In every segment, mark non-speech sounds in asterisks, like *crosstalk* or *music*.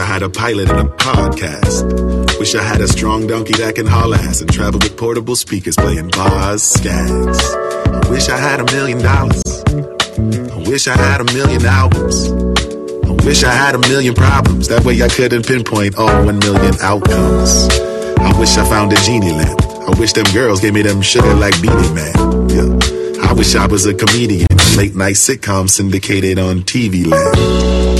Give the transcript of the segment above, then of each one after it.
I had a pilot and a podcast. Wish I had a strong donkey that can haul ass and travel with portable speakers playing bars, skags. I wish I had a million dollars. I wish I had a million albums. I wish I had a million problems. That way I couldn't pinpoint all one million outcomes. I wish I found a genie lamp. I wish them girls gave me them sugar like Beanie Man. Yeah. I wish I was a comedian. Late night sitcom syndicated on TV land.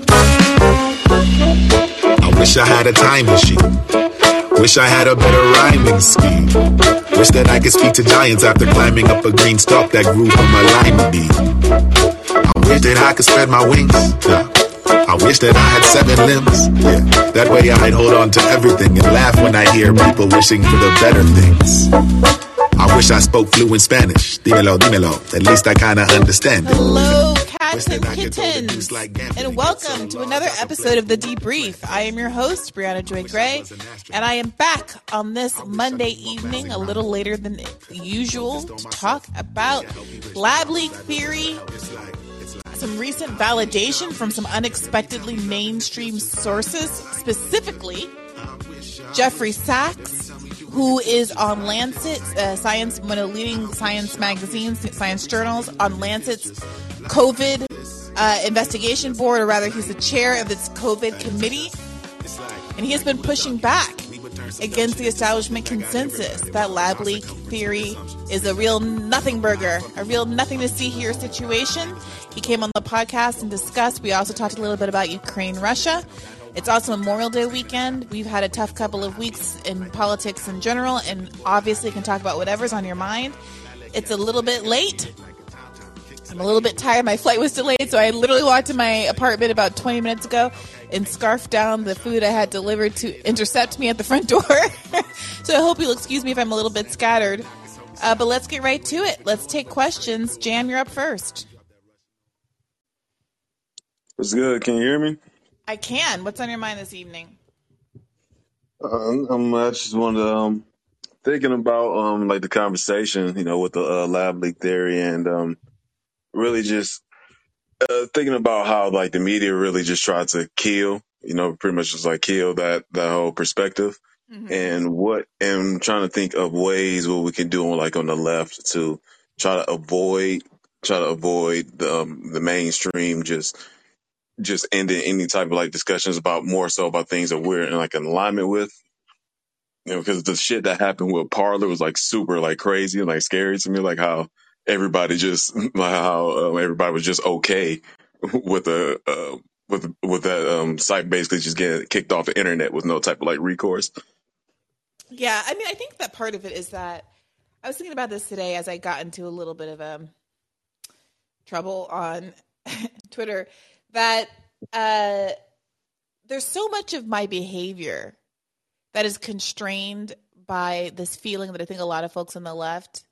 Wish I had a time machine. Wish I had a better rhyming scheme. Wish that I could speak to giants after climbing up a green stalk that grew from a lima bean. I wish that I could spread my wings. Yeah. I wish that I had seven limbs. Yeah. That way I'd hold on to everything and laugh when I hear people wishing for the better things. I wish I spoke fluent Spanish. Dímelo, dímelo. At least I kinda understand it. Hello, cats and kittens, and welcome to another episode of The Debrief. I am your host, Brianna Joy Gray, and I am back on this Monday evening, a little later than usual, to talk about lab leak theory, some recent validation from some unexpectedly mainstream sources, specifically Jeffrey Sachs, who is on Lancet, uh, science, one of the leading science magazines, science journals, on Lancet's COVID uh, investigation board, or rather, he's the chair of this COVID committee, and he has been pushing back against the establishment consensus that lab leak theory is a real nothing burger, a real nothing to see here situation. He came on the podcast and discussed. We also talked a little bit about Ukraine, Russia. It's also Memorial Day weekend. We've had a tough couple of weeks in politics in general, and obviously can talk about whatever's on your mind. It's a little bit late. I'm a little bit tired. My flight was delayed, so I literally walked to my apartment about 20 minutes ago and scarfed down the food I had delivered to intercept me at the front door. *laughs* so I hope you'll excuse me if I'm a little bit scattered. Uh, but let's get right to it. Let's take questions. Jan, you're up first. What's good? Can you hear me? I can. What's on your mind this evening? Uh, I'm I just wanted to, um thinking about um like the conversation, you know, with the uh, lab leak theory, and um really just uh, thinking about how like the media really just tried to kill, you know, pretty much just like kill that that whole perspective, Mhm. and what and trying to think of ways what we can do on like on the left to try to avoid try to avoid the um, the mainstream just just ending any type of like discussions about more so about things that we're in like in alignment with. You know, because the shit that happened with Parler was like super like crazy and like scary to me, like how everybody just *laughs* how um, everybody was just okay *laughs* with the uh, with with that um, site basically just getting kicked off the internet with no type of like recourse. Yeah, I mean, I think that part of it is that I was thinking about this today as I got into a little bit of um, trouble on *laughs* Twitter. That uh, there's so much of my behavior that is constrained by this feeling that I think a lot of folks on the left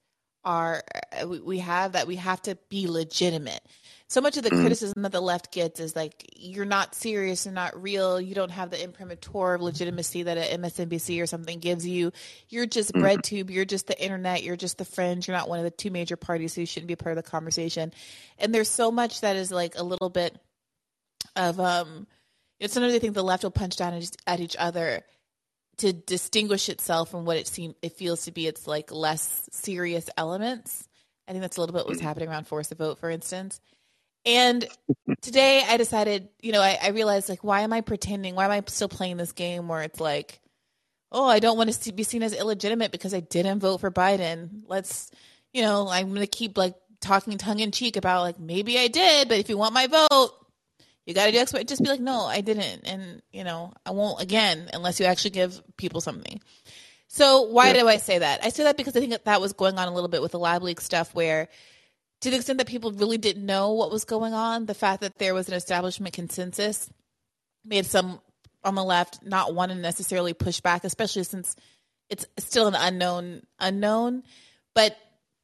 are uh, we we have that we have to be legitimate. So much of the *clears throat* criticism that the left gets is like you're not serious, you're not real, you don't have the imprimatur of legitimacy that a MSNBC or something gives you. You're just Mhm. bread tube, you're just the internet, you're just the fringe, you're not one of the two major parties, so you shouldn't be a part of the conversation. And there's so much that is like a little bit of um it's sometimes I think the left will punch down at each other to distinguish itself from what it seem it feels to be its like less serious elements. I think that's a little bit what's mm. happening around Force the Vote, for instance. And *laughs* today I decided, you know, I, I realized like, why am I pretending? Why am I still playing this game where it's like, oh, I don't want to see, be seen as illegitimate because I didn't vote for Biden. Let's, you know, I'm going to keep like talking tongue in cheek about like maybe I did, but if you want my vote, you got to do X, Y. Just be like, no, I didn't, and you know, I won't again unless you actually give people something. So why Yeah. do I say that? I say that because I think that that was going on a little bit with the lab leak stuff, where to the extent that people really didn't know what was going on, the fact that there was an establishment consensus made some on the left not want to necessarily push back, especially since it's still an unknown unknown. But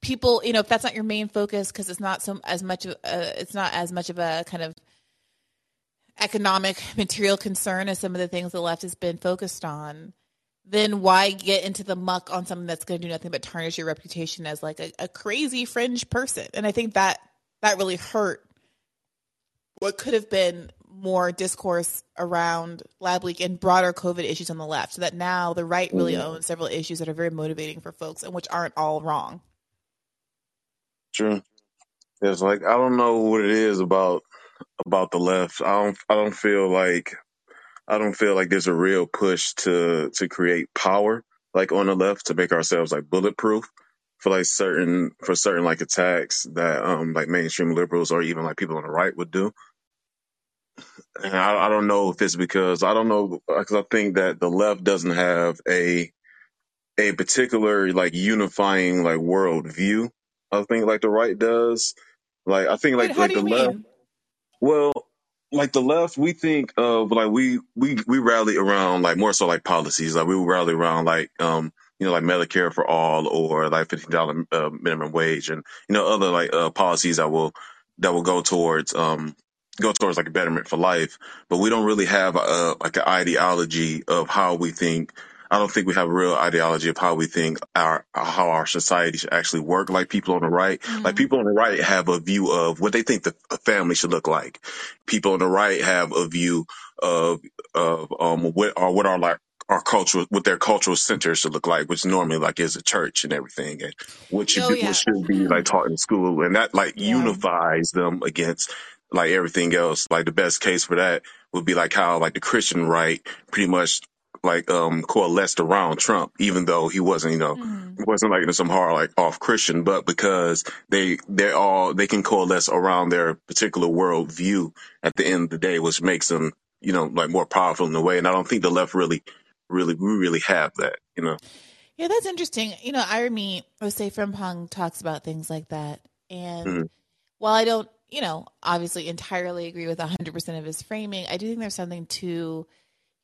people, you know, if that's not your main focus because it's not so as much of a, it's not as much of a kind of economic material concern as some of the things the left has been focused on then why get into the muck on something that's going to do nothing but tarnish your reputation as like a, a, crazy fringe person? And i think that that really hurt what could have been more discourse around lab leak and broader covid issues on the left so that now the right really mm-hmm. owns several issues that are very motivating for folks and which aren't all wrong. True. It's like i don't know what it is about about the left i don't i don't feel like I don't feel like there's a real push to to create power like on the left to make ourselves like bulletproof for like certain for certain like attacks that um like mainstream liberals or even like people on the right would do. And I, I don't know if it's because I don't know because I think that the left doesn't have a a particular like unifying like world view. I think like the right does. Like I think like Wait, like the mean? Well, like the left, we think of like we we we rally around like more so like policies. Like we rally around like um you know like Medicare for all or like fifteen dollar uh, minimum wage and you know other like uh, policies that will that will go towards um go towards like a betterment for life. But we don't really have a like an ideology of how we think I don't think we have a real ideology of how we think our how our society should actually work. Like people on the right, mm-hmm. like people on the right have a view of what they think the family should look like. People on the right have a view of of um what are what are like our cultural what their cultural center should look like, which normally like is a church and everything, and what should oh, be, yeah. what should be like taught in school, and that like yeah. unifies them against like everything else. Like the best case for that would be like how like the Christian right pretty much like um coalesced around Trump, even though he wasn't, you know, mm-hmm. wasn't like in some hard like off Christian, but because they they're all they can coalesce around their particular world view at the end of the day, which makes them, you know, like more powerful in a way. And I don't think the left really, really, we really have that, you know. Yeah, that's interesting. You know, Irony Jose Frimpong talks about things like that. And mm-hmm. while I don't, you know, obviously entirely agree with 100% of his framing, I do think there's something to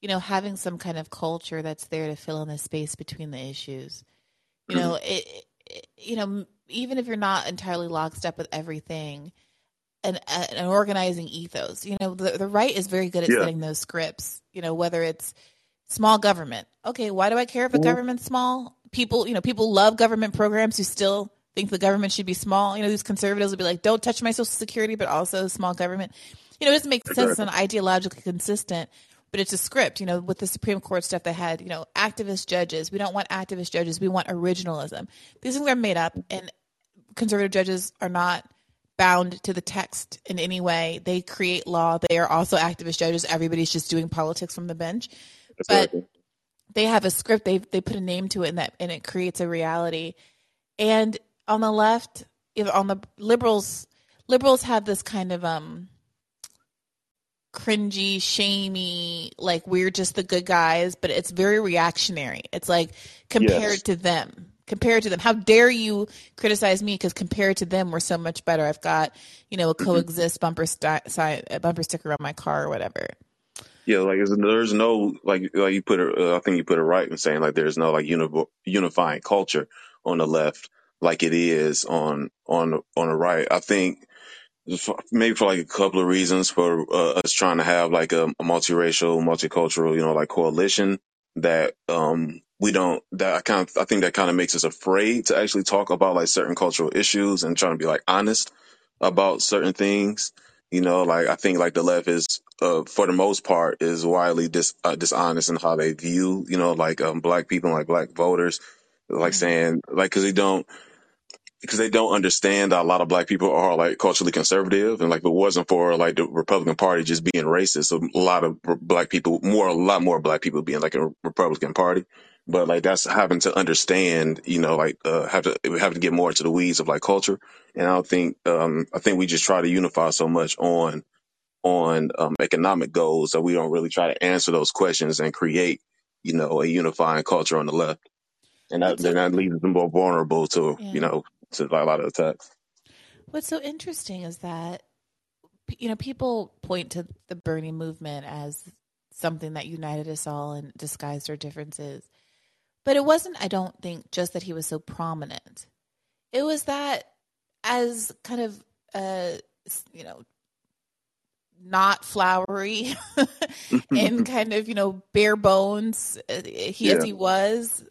you know, having some kind of culture that's there to fill in the space between the issues. You know, mm-hmm. it, it, you know, even if you're not entirely lockstep with everything, an, an organizing ethos. You know, the, the right is very good at yeah. setting those scripts. You know, whether it's small government. Okay, why do I care if a government's small? People, you know, people love government programs who still think the government should be small. You know, these conservatives would be like, "Don't touch my social security," but also small government. You know, it doesn't make sense and ideologically consistent but it's a script. You know, with the Supreme Court stuff, they had, you know, activist judges. We don't want activist judges. We want originalism. These things are made up, and conservative judges are not bound to the text in any way. They create law. They are also activist judges. Everybody's just doing politics from the bench, but they have a script. They they put a name to it, and that and it creates a reality. And on the left, on the liberals, liberals have this kind of um cringy, shamey, like we're just the good guys, but it's very reactionary. It's like compared yes. to them. Compared to them, how dare you criticize me? Because compared to them, we're so much better. I've got, you know, a mm-hmm. coexist bumper st- bumper sticker on my car or whatever. Yeah, like there's no like like you put it. Uh, I think you put it right in saying like there's no like uni- unifying culture on the left like it is on on on the right. I think maybe for like a couple of reasons for uh, us trying to have like a, a multiracial, multicultural, you know, like coalition that um we don't that I kind of I think that kind of makes us afraid to actually talk about like certain cultural issues and trying to be like honest about certain things. You know, like I think like the left is uh, for the most part is widely dis, uh, dishonest in how they view, you know, like um, black people, like black voters, like mm-hmm. saying like because they don't because they don't understand that a lot of black people are like culturally conservative and like if it wasn't for like the Republican Party just being racist, so a lot of black people, more a lot more black people being like a Republican Party. But like that's having to understand, you know, like uh, have to have to get more into the weeds of like culture. And I don't think um I think we just try to unify so much on on um, economic goals that we don't really try to answer those questions and create, you know, a unifying culture on the left and that, then that leaves them more vulnerable to yeah. you know to a lot of attacks. What's so interesting is that you know people point to the Bernie movement as something that united us all and disguised our differences. But it wasn't, I don't think, just that he was so prominent. It was that as kind of, uh, you know, not flowery *laughs* and *laughs* kind of, you know, bare bones, uh, he yeah. as he was,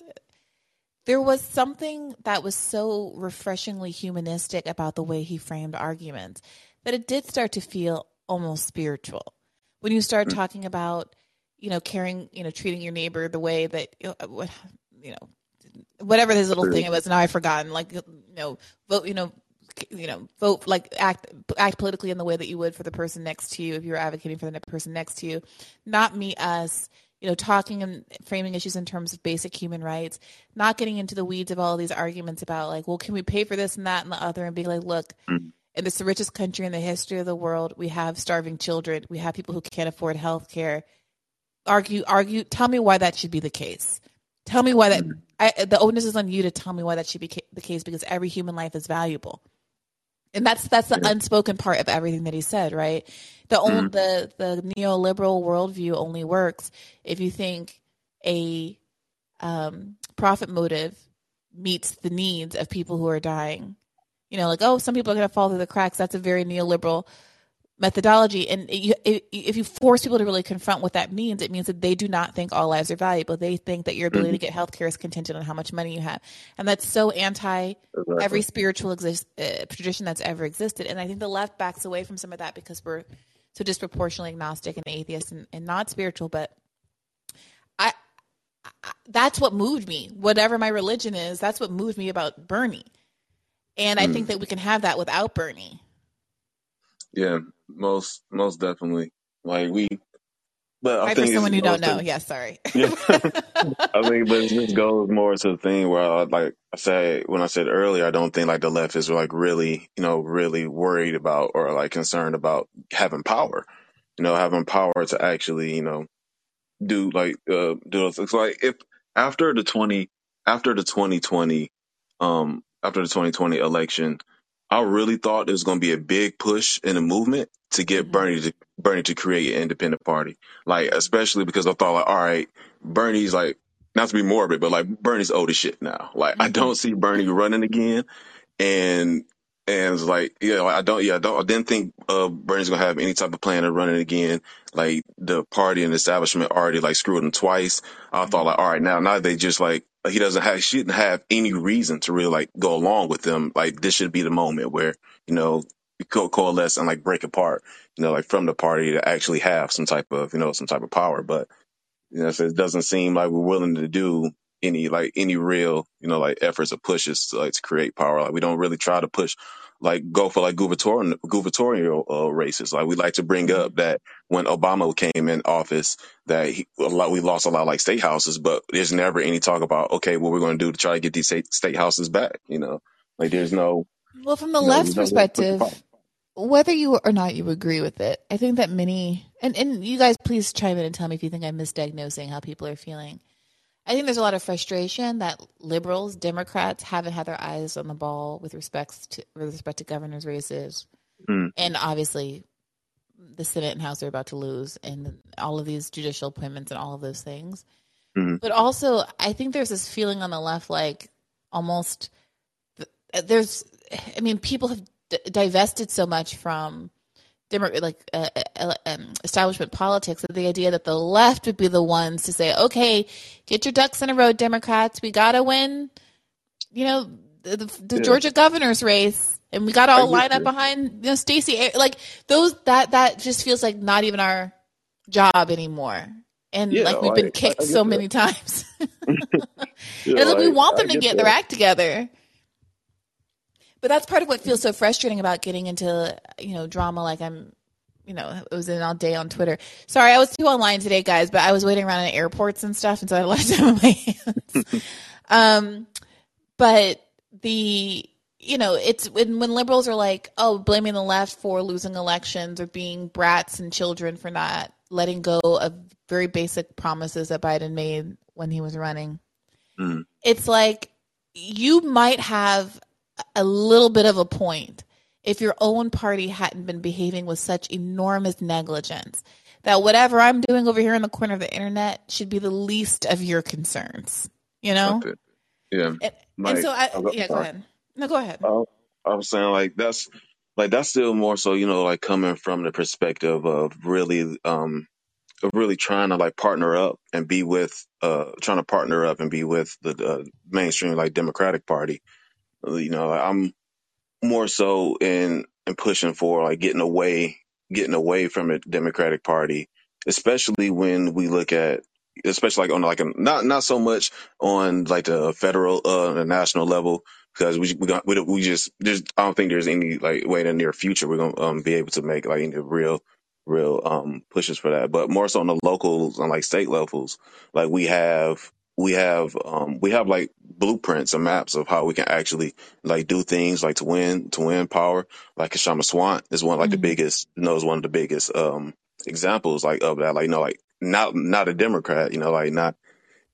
there was something that was so refreshingly humanistic about the way he framed arguments that it did start to feel almost spiritual. When you start mm. talking about, you know, caring, you know, treating your neighbor the way that, you know, whatever his little thing it was, now I've forgotten, like, you know, vote, you know, you know, vote like act act politically in the way that you would for the person next to you if you were advocating for the person next to you, not me us. You know, talking and framing issues in terms of basic human rights, not getting into the weeds of all these arguments about like, well, can we pay for this and that and the other, and being like, look, mm and it's the richest country in the history of the world. We have starving children. We have people who can't afford health care. Argue, argue. Tell me why that should be the case. Tell me why that. I, the onus is on you to tell me why that should be the case because every human life is valuable, and that's that's the yeah. unspoken part of everything that he said. Right. The mm. only, the the neoliberal worldview only works if you think a um, profit motive meets the needs of people who are dying you know, like, oh, some people are going to fall through the cracks. That's a very neoliberal methodology. And if you force people to really confront what that means, it means that they do not think all lives are valuable. They think that your ability mm-hmm. to get health care is contingent on how much money you have. And that's so anti exactly. every spiritual exist, uh, tradition that's ever existed. And I think the left backs away from some of that because we're so disproportionately agnostic and atheist and, and not spiritual. But I, I, that's what moved me. Whatever my religion is, that's what moved me about Bernie and I think mm. that we can have that without Bernie. Yeah, most most definitely. Like we, but I right, think for someone who don't know, yeah, sorry. *laughs* Yeah, *laughs* I think, but it just goes more to the thing where, I, like I said when I said earlier, I don't think like the left is like really, you know, really worried about or like concerned about having power. You know, having power to actually, you know, do like uh do those. It's like if after the twenty after the twenty twenty um after the 2020 election, I really thought there was going to be a big push in the movement to get mm-hmm. Bernie to Bernie to create an independent party. Like, especially because I thought, like, all right, Bernie's like, not to be morbid, but like Bernie's old as shit now. Like. I don't see Bernie running again, and and it's like, yeah, I don't, yeah, I don't, I didn't think uh, Bernie's gonna have any type of plan to run it again. Like the party and establishment already like screwed him twice. I thought like, all right, now, now they just like, he doesn't have, shouldn't have any reason to really like go along with them. Like this should be the moment where, you know, co- coalesce and like break apart, you know, like from the party to actually have some type of, you know, some type of power. But, you know, so it doesn't seem like we're willing to do any like any real you know like efforts or pushes to like to create power. Like we don't really try to push like go for like gubernatorial gubernatorial uh, races. Like we like to bring up that when Obama came in office, that he, a lot we lost a lot of like state houses, but there's never any talk about okay, what we're going to do to try to get these state, state houses back. You know, like there's no. Well, from the left's perspective, whether you or not you agree with it, I think that many and and you guys please chime in and tell me if you think I'm misdiagnosing how people are feeling. I think there's a lot of frustration that liberals, Democrats haven't had their eyes on the ball with respect to with respect to governors' races, mm. and obviously the Senate and House are about to lose, and all of these judicial appointments and all of those things. Mm-hmm. But also, I think there's this feeling on the left, like almost there's. I mean, people have d- divested so much from like uh, uh, uh, um, establishment politics, that the idea that the left would be the ones to say, "Okay, get your ducks in a row, Democrats. We gotta win." You know, the, the yeah. Georgia governor's race, and we gotta all line up behind you know Stacey. Like those, that that just feels like not even our job anymore. And yeah, like we've been kicked so that. many times. *laughs* *laughs* yeah, and like, we want them to get that. their act together. But that's part of what feels so frustrating about getting into, you know, drama like I'm you know, it was in all day on Twitter. Sorry, I was too online today, guys, but I was waiting around in airports and stuff, and so I had a lot of time on my hands. *laughs* um, but the you know, it's when, when liberals are like, oh, blaming the left for losing elections or being brats and children for not letting go of very basic promises that Biden made when he was running. Mm. It's like you might have a little bit of a point if your own party hadn't been behaving with such enormous negligence that whatever I'm doing over here in the corner of the internet should be the least of your concerns. You know? Yeah. And, and so I, yeah, go ahead. No, go ahead. Uh, I'm saying like that's like that's still more so you know like coming from the perspective of really um of really trying to like partner up and be with uh trying to partner up and be with the uh, mainstream like Democratic Party. You know, I'm more so in in pushing for like getting away getting away from the Democratic Party, especially when we look at especially like on like a not not so much on like the federal uh the national level because we we got we, we just there's I don't think there's any like way in the near future we're gonna um, be able to make like any real real um pushes for that. But more so on the locals and like state levels like we have we have um we have like blueprints and maps of how we can actually like do things like to win to win power. Like Kshama Sawant is one like mm-hmm. the biggest knows one of the biggest um examples like of that. Like you know like not not a Democrat, you know, like not,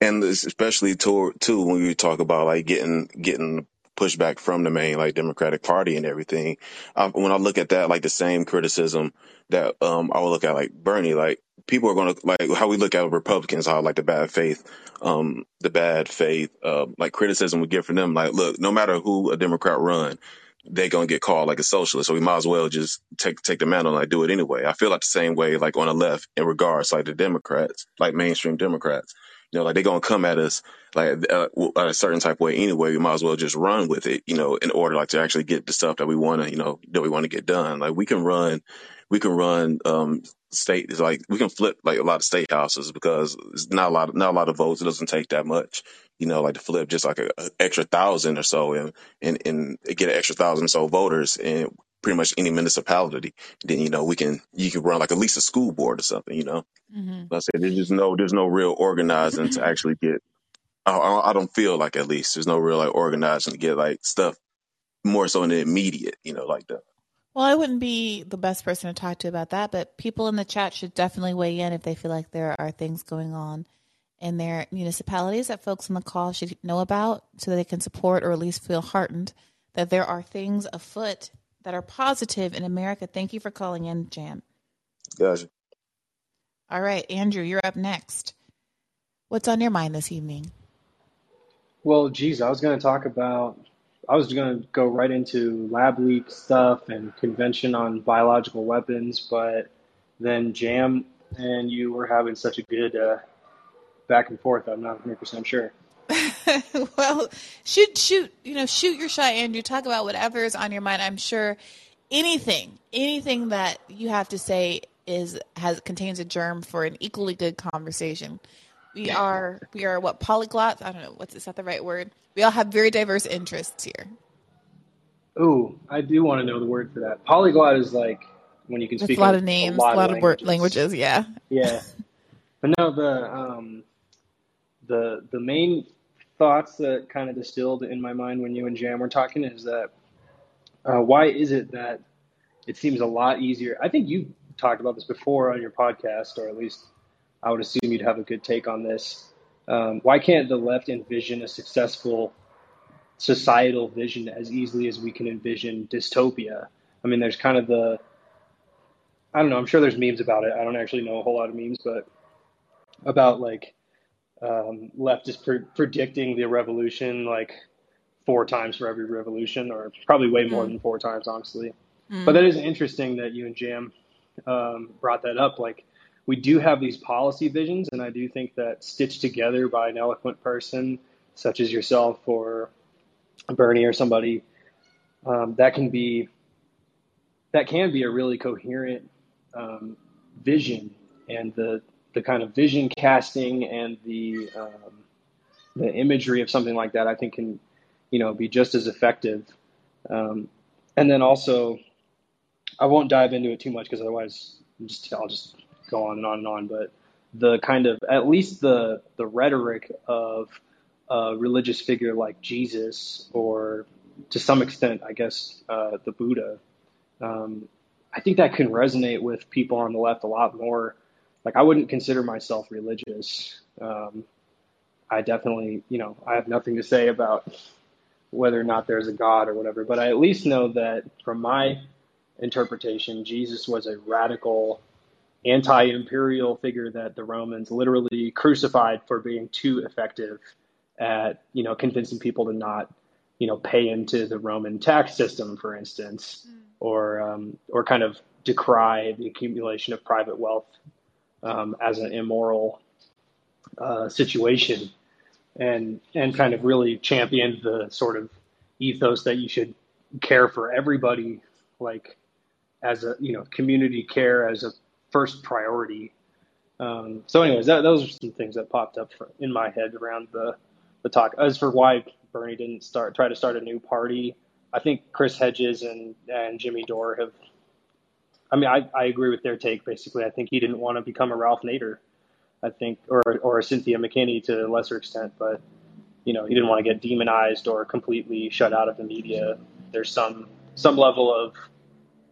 and especially to, too when we talk about like getting getting pushback from the main like Democratic Party and everything. I, when I look at that, like the same criticism that um I would look at like Bernie, like people are going to like how we look at Republicans, how like the bad faith, um, the bad faith, uh, like criticism we get from them. Like, look, no matter who a Democrat run, they're gonna get called like a socialist. So we might as well just take take the mantle and like do it anyway. I feel like the same way like on the left in regards like the Democrats, like mainstream Democrats. You know, like they're gonna come at us like uh, a certain type of way anyway. We might as well just run with it. You know, in order like to actually get the stuff that we want to, you know, that we want to get done. Like we can run, we can run um state like we can flip like a lot of state houses because it's not a lot of, not a lot of votes. It doesn't take that much you know, like to flip just like a, extra thousand or so and, and, and get an extra thousand or so voters in pretty much any municipality, then, you know, we can, you can run like at least a school board or something, you know? Mm-hmm. I said, there's just no, there's no real organizing to *laughs* actually get, I, I don't feel like at least there's no real like organizing to get like stuff more so in the immediate, you know, like that. Well, I wouldn't be the best person to talk to about that, but people in the chat should definitely weigh in if they feel like there are things going on in their municipalities that folks on the call should know about so that they can support or at least feel heartened that there are things afoot that are positive in America. Thank you for calling in, Jam. Gotcha. All right, Andrew, you're up next. What's on your mind this evening? Well, geez, I was going to talk about, I was going to go right into lab leak stuff and convention on biological weapons, but then Jam and you were having such a good uh, back and forth. I'm not 100 percent sure. *laughs* well, shoot, shoot, you know, shoot your shot, Andrew. Talk about whatever is on your mind. I'm sure anything, anything that you have to say is has contains a germ for an equally good conversation. We are we are what polyglots. I don't know what's is that the right word. We all have very diverse interests here. Oh, I do want to know the word for that. Polyglot is like when you can speak a lot of names, a lot, a lot of, languages. languages. Yeah. Yeah. *laughs* But no, the um, the the main thoughts that kind of distilled in my mind when you and Jam were talking is that uh, why is it that it seems a lot easier? I think you talked about this before on your podcast, or at least I would assume you'd have a good take on this. Um, why can't the left envision a successful societal vision as easily as we can envision dystopia? I mean, there's kind of the I don't know. I'm sure there's memes about it. I don't actually know a whole lot of memes, but about like um, left is pre- predicting the revolution like four times for every revolution, or probably way more mm. than four times, honestly. Mm. But that is interesting that you and Jam um, brought that up. Like, we do have these policy visions, and I do think that stitched together by an eloquent person such as yourself or Bernie or somebody, um, that can be that can be a really coherent um, vision, and the the kind of vision casting and the um, the imagery of something like that, I think can you know be just as effective. Um, and then also, I won't dive into it too much because otherwise, I'll just, I'll just go on and on and on. But the kind of at least the the rhetoric of a religious figure like Jesus, or to some extent, I guess uh, the Buddha. Um, I think that can resonate with people on the left a lot more like I wouldn't consider myself religious. Um, I definitely, you know, I have nothing to say about whether or not there's a God or whatever, but I at least know that from my interpretation, Jesus was a radical anti-imperial figure that the Romans literally crucified for being too effective at you know convincing people to not you know pay into the Roman tax system, for instance, mm. or um, or kind of decry the accumulation of private wealth um, as an immoral uh, situation, and and kind of really championed the sort of ethos that you should care for everybody, like as a you know community care as a first priority. Um, so, anyways, that, those are some things that popped up for, in my head around the the talk. As for why Bernie didn't start try to start a new party, I think Chris Hedges and and Jimmy Dore have. I mean, I, I agree with their take. Basically, I think he didn't want to become a Ralph Nader. I think, or or a Cynthia McKinney to a lesser extent, but you know, he didn't want to get demonized or completely shut out of the media. There's some some level of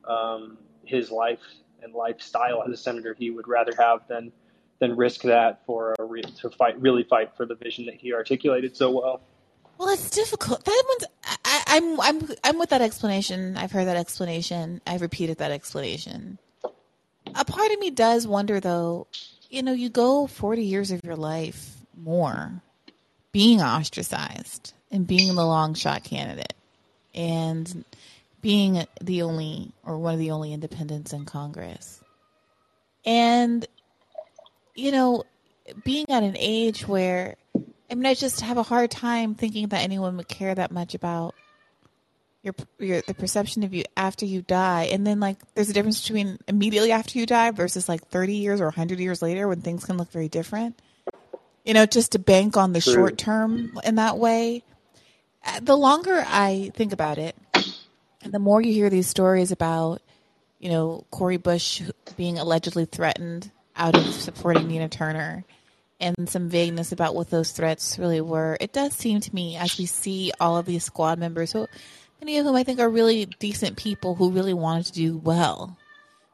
um, his life and lifestyle as a senator he would rather have than than risk that for a re- to fight really fight for the vision that he articulated so well. Well, it's difficult. That one's I, I'm I'm I'm with that explanation. I've heard that explanation. I've repeated that explanation. A part of me does wonder, though. You know, you go 40 years of your life more being ostracized and being the long shot candidate and being the only or one of the only independents in Congress. And you know, being at an age where I mean, I just have a hard time thinking that anyone would care that much about your your the perception of you after you die, and then like there's a difference between immediately after you die versus like 30 years or 100 years later when things can look very different. You know, just to bank on the True. short term in that way. Uh, the longer I think about it, the more you hear these stories about, you know, Cori Bush being allegedly threatened out of supporting Nina Turner and some vagueness about what those threats really were, it does seem to me as we see all of these squad members, who many of whom I think are really decent people who really wanted to do well,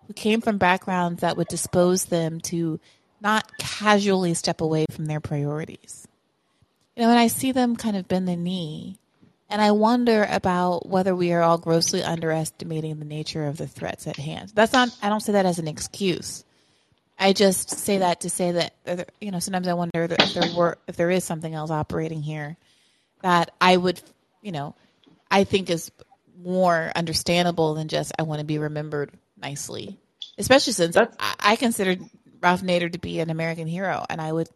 who came from backgrounds that would dispose them to not casually step away from their priorities. You know, when I see them kind of bend the knee and I wonder about whether we are all grossly underestimating the nature of the threats at hand. That's not, I don't say that as an excuse. I just say that to say that, you know, sometimes I wonder if there were, if there is something else operating here that I would, you know, I think is more understandable than just, I want to be remembered nicely. Especially since I, I considered Ralph Nader to be an American hero, and I would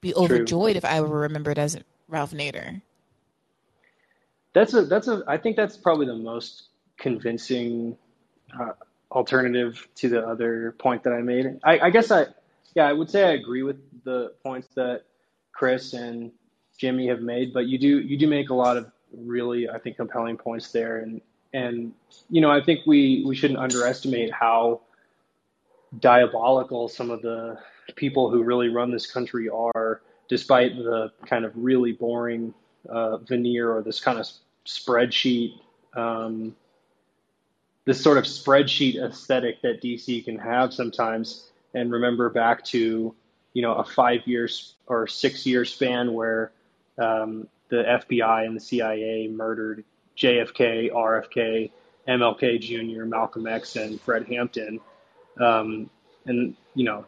be overjoyed True. if I were remembered as Ralph Nader. That's a that's a I think that's probably the most convincing uh, alternative to the other point that I made. I, I guess I yeah I would say I agree with the points that Chris and Jimmy have made, but you do you do make a lot of really I think compelling points there, and and you know I think we we shouldn't underestimate how diabolical some of the people who really run this country are, despite the kind of really boring uh, veneer or this kind of spreadsheet, um, this sort of spreadsheet aesthetic that DC can have sometimes. And remember back to, you know, a five years or six year span where um, the FBI and the CIA murdered JFK, RFK, MLK Jr., Malcolm X, and Fred Hampton. Um, and you know,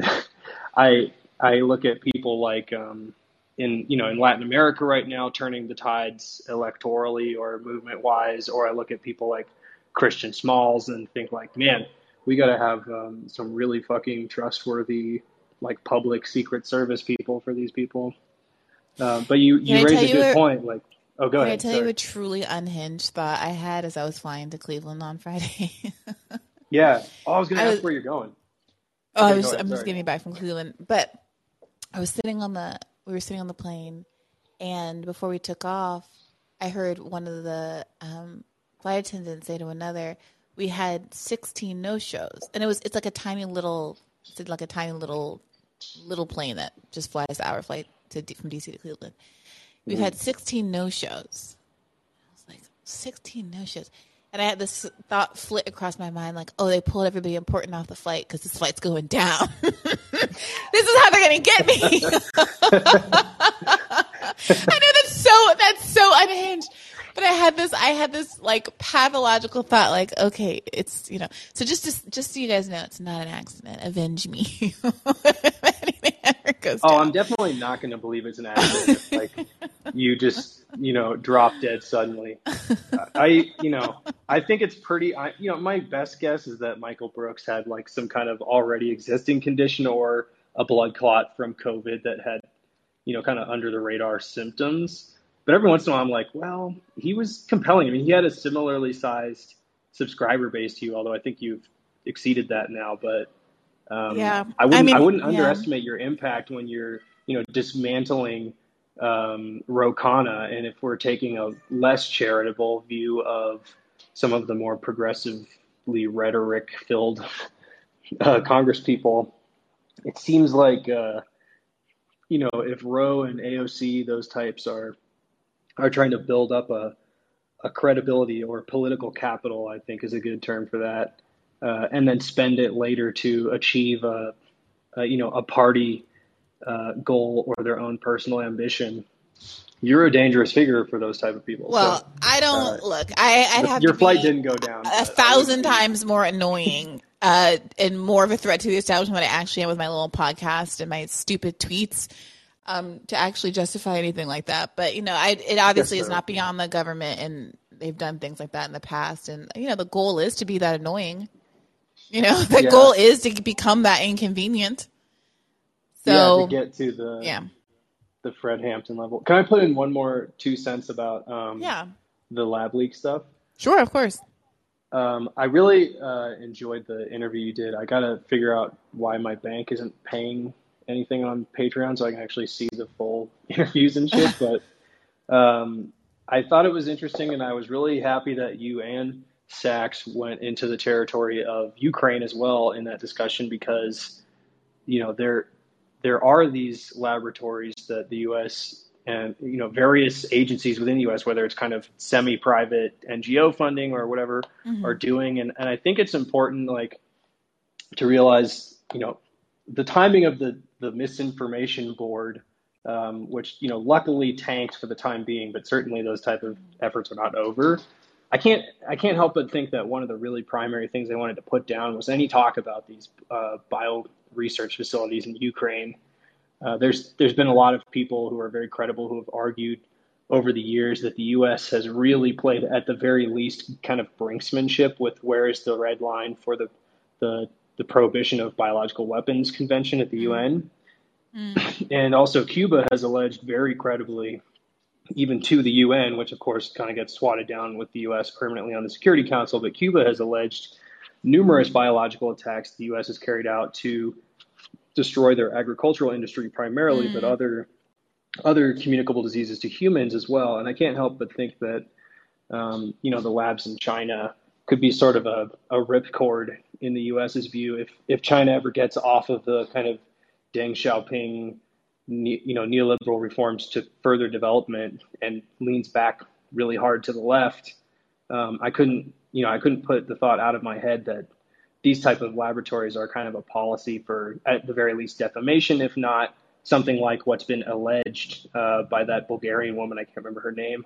*laughs* I I look at people like um, in you know in Latin America right now turning the tides electorally or movement wise, or I look at people like Christian Smalls and think like, man, we got to have um, some really fucking trustworthy like public secret service people for these people. Uh, but you you raise a good point, like. Oh, go Can ahead. I tell Sorry. you a truly unhinged thought I had as I was flying to Cleveland on *laughs* Friday? yeah. Oh, I was going to ask was, where you're going. Oh, okay, I was, I'm just getting back from Cleveland, but I was sitting on the we were sitting on the plane, and before we took off, I heard one of the um, flight attendants say to another, "We had 16 no shows," and it was it's like a tiny little it's like a tiny little little plane that just flies our flight to from DC to Cleveland. We've mm-hmm. had 16 no shows. I was like, 16 no shows. And I had this thought flit across my mind, like, oh, they pulled everybody important off the flight because this flight's going down. *laughs* this is how they're going to get me. *laughs* I know that's so that's so unhinged, but I had this, I had this like pathological thought, like, okay, it's you know, so just to, just so you guys know, it's not an accident. Avenge me. *laughs* oh, I'm definitely not going to believe it's an accident. like you just you know drop dead suddenly. I you know I think it's pretty. I, you know, my best guess is that Michael Brooks had like some kind of already existing condition or a blood clot from COVID that had you know kind of under the radar symptoms but every once in a while, I'm like, well, he was compelling. I mean, he had a similarly sized subscriber base to you, although I think you've exceeded that now. But um, yeah, I wouldn't, I, mean, I wouldn't yeah. underestimate your impact when you're, you know, dismantling um, Ro Khanna. And if we're taking a less charitable view of some of the more progressively rhetoric filled uh, Congress people, it seems like, uh, you know, if Ro and AOC, those types are are trying to build up a, a credibility or political capital, I think is a good term for that, uh, and then spend it later to achieve a, a you know a party uh, goal or their own personal ambition. You're a dangerous figure for those type of people. Well, so, I don't uh, look. I, I'd have your flight didn't go down. A thousand times more annoying *laughs* uh, and more of a threat to the establishment than I actually am with my little podcast and my stupid tweets um, to actually justify anything like that. But you know, I, it obviously yes, is not beyond the government, and they've done things like that in the past. And you know, the goal is to be that annoying. You know, *laughs* the yeah. goal is to become that inconvenient. So yeah, to get to the yeah the Fred Hampton level. Can I put in one more two cents about um, yeah the lab leak stuff? Sure, of course. Um, I really uh, enjoyed the interview you did. I got to figure out why my bank isn't paying anything on Patreon, so I can actually see the full *laughs* interviews and shit. *laughs* but um, I thought it was interesting, and I was really happy that you and Sachs went into the territory of Ukraine as well in that discussion because you know there there are these laboratories that the U.S. and you know various agencies within the U.S. whether it's kind of semi-private NGO funding or whatever mm-hmm. are doing, and and I think it's important like to realize you know the timing of the the misinformation board, um, which you know luckily tanked for the time being, but certainly those type of efforts are not over. I can't I can't help but think that one of the really primary things they wanted to put down was any talk about these uh, bio research facilities in Ukraine. Uh, there's there's been a lot of people who are very credible who have argued over the years that the U.S. has really played at the very least kind of brinksmanship with where is the red line for the the the prohibition of biological weapons convention at the mm. UN. Mm. And also, Cuba has alleged very credibly, even to the UN, which of course kind of gets swatted down with the US permanently on the Security Council, but Cuba has alleged numerous biological attacks the US has carried out to destroy their agricultural industry primarily, mm. but other other communicable diseases to humans as well. And I can't help but think that um, you know the labs in China could be sort of a, a ripcord in the U.S.'s view if if China ever gets off of the kind of Deng Xiaoping, you know, neoliberal reforms to further development and leans back really hard to the left. Um, I couldn't, you know, I couldn't put the thought out of my head that these type of laboratories are kind of a policy for, at the very least, defamation, if not something like what's been alleged uh, by that Bulgarian woman, I can't remember her name,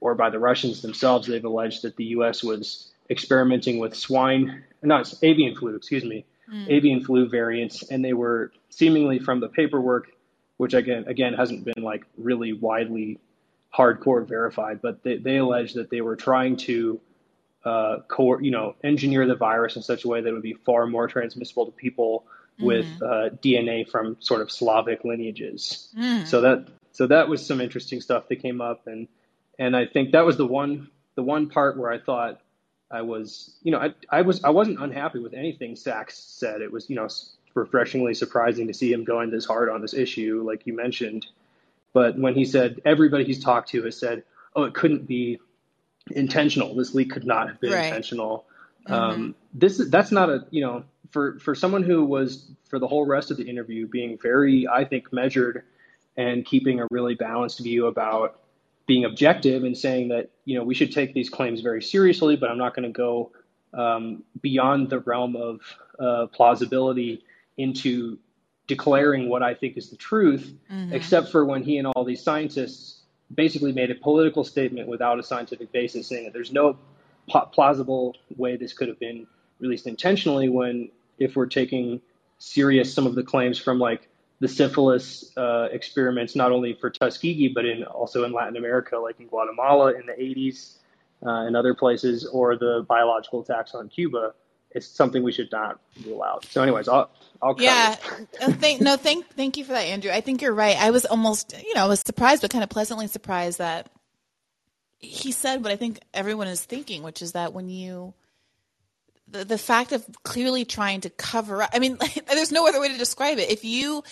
or by the Russians themselves. They've alleged that the U.S. was experimenting with swine, not avian flu, excuse me, mm. avian flu variants, and they were seemingly from the paperwork, which again again hasn't been like really widely hardcore verified, but they, they allege that they were trying to uh, core, you know, engineer the virus in such a way that it would be far more transmissible to people mm. with uh, DNA from sort of Slavic lineages. Mm. So that so that was some interesting stuff that came up, and and I think that was the one the one part where I thought I was, you know, I, I was I wasn't unhappy with anything Sachs said. It was, you know, refreshingly surprising to see him going this hard on this issue, like you mentioned. But when he said everybody he's talked to has said, "Oh, it couldn't be intentional. This leak could not have been right. intentional." Mm-hmm. Um, this that's not a you know for for someone who was for the whole rest of the interview being very I think measured and keeping a really balanced view about being objective and saying that you know we should take these claims very seriously, but I'm not going to go um, beyond the realm of uh, plausibility into declaring what I think is the truth, mm-hmm. except for when he and all these scientists basically made a political statement without a scientific basis, saying that there's no plausible way this could have been released intentionally. When if we're taking serious some of the claims from like the syphilis uh, experiments, not only for Tuskegee, but in also in Latin America, like in Guatemala in the 80s uh, and other places, or the biological attacks on Cuba. It's something we should not rule out. So, anyways, I'll, I'll yeah. Uh, thank, no, thank, thank you for that, Andrew. I think you're right. I was almost, you know, I was surprised, but kind of pleasantly surprised that he said what I think everyone is thinking, which is that when you the, the fact of clearly trying to cover up. I mean, *laughs* there's no other way to describe it. If you,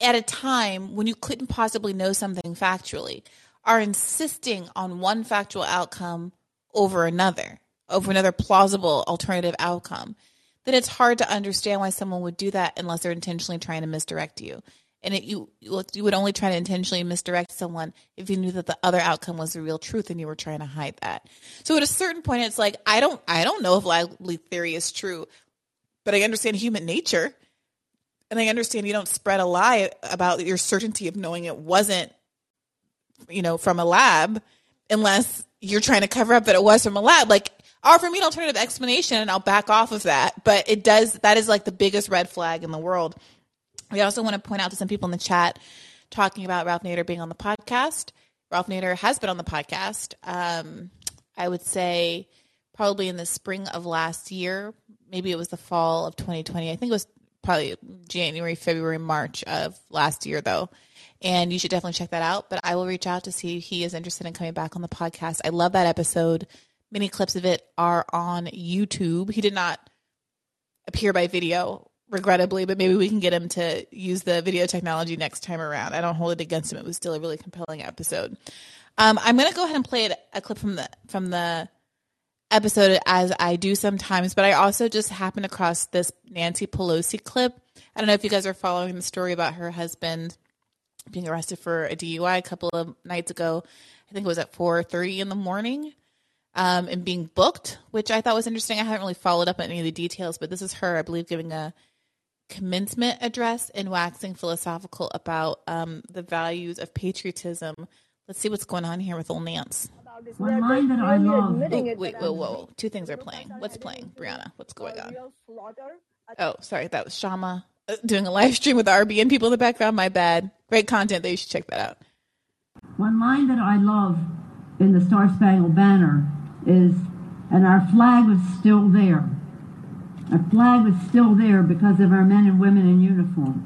at a time when you couldn't possibly know something factually, are insisting on one factual outcome over another, over another plausible alternative outcome, then it's hard to understand why someone would do that unless they're intentionally trying to misdirect you and it, you you would only try to intentionally misdirect someone if you knew that the other outcome was the real truth and you were trying to hide that. So at a certain point, it's like I don't I don't know if lab leak theory is true, but I understand human nature, and I understand you don't spread a lie about your certainty of knowing it wasn't, you know, from a lab, unless you're trying to cover up that it was from a lab. Like offer me an alternative explanation, and I'll back off of that. But it does that is like the biggest red flag in the world we also want to point out to some people in the chat talking about Ralph Nader being on the podcast. Ralph Nader has been on the podcast. Um, I would say probably in the spring of last year. Maybe it was the fall of 2020. I think it was probably January, February, March of last year, though. And you should definitely check that out. But I will reach out to see if he is interested in coming back on the podcast. I love that episode. Many clips of it are on YouTube. He did not appear by video regrettably, but maybe we can get him to use the video technology next time around. I don't hold it against him. It was still a really compelling episode. Um, I'm going to go ahead and play a clip from the from the episode as I do sometimes, but I also just happened across this Nancy Pelosi clip. I don't know if you guys are following the story about her husband being arrested for a DUI a couple of nights ago. I think it was at 4:30 in the morning. Um, and being booked, which I thought was interesting. I haven't really followed up on any of the details, but this is her, I believe, giving a commencement address and waxing philosophical about um, the values of patriotism. Let's see what's going on here with old Nance. One line that I love. Oh, wait, whoa, whoa. Two things are playing. What's playing? Brianna, what's going on? Oh, sorry. That was Shama uh, doing a live stream with the RBN people in the background. My bad. Great content there. You should check that out. One line that I love in the Star Spangled Banner is, and our flag was still there. Our flag is still there because of our men and women in uniform.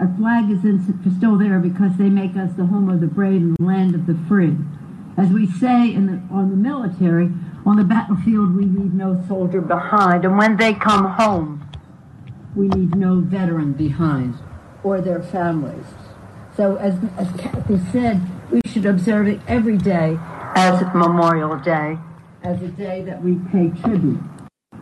Our flag is in, still there because they make us the home of the brave and the land of the free. As we say in the, on the military, on the battlefield we leave no soldier behind, and when they come home, we leave no veteran behind or their families. So as, as Kathy said, we should observe it every day as Memorial Day, as a day that we pay tribute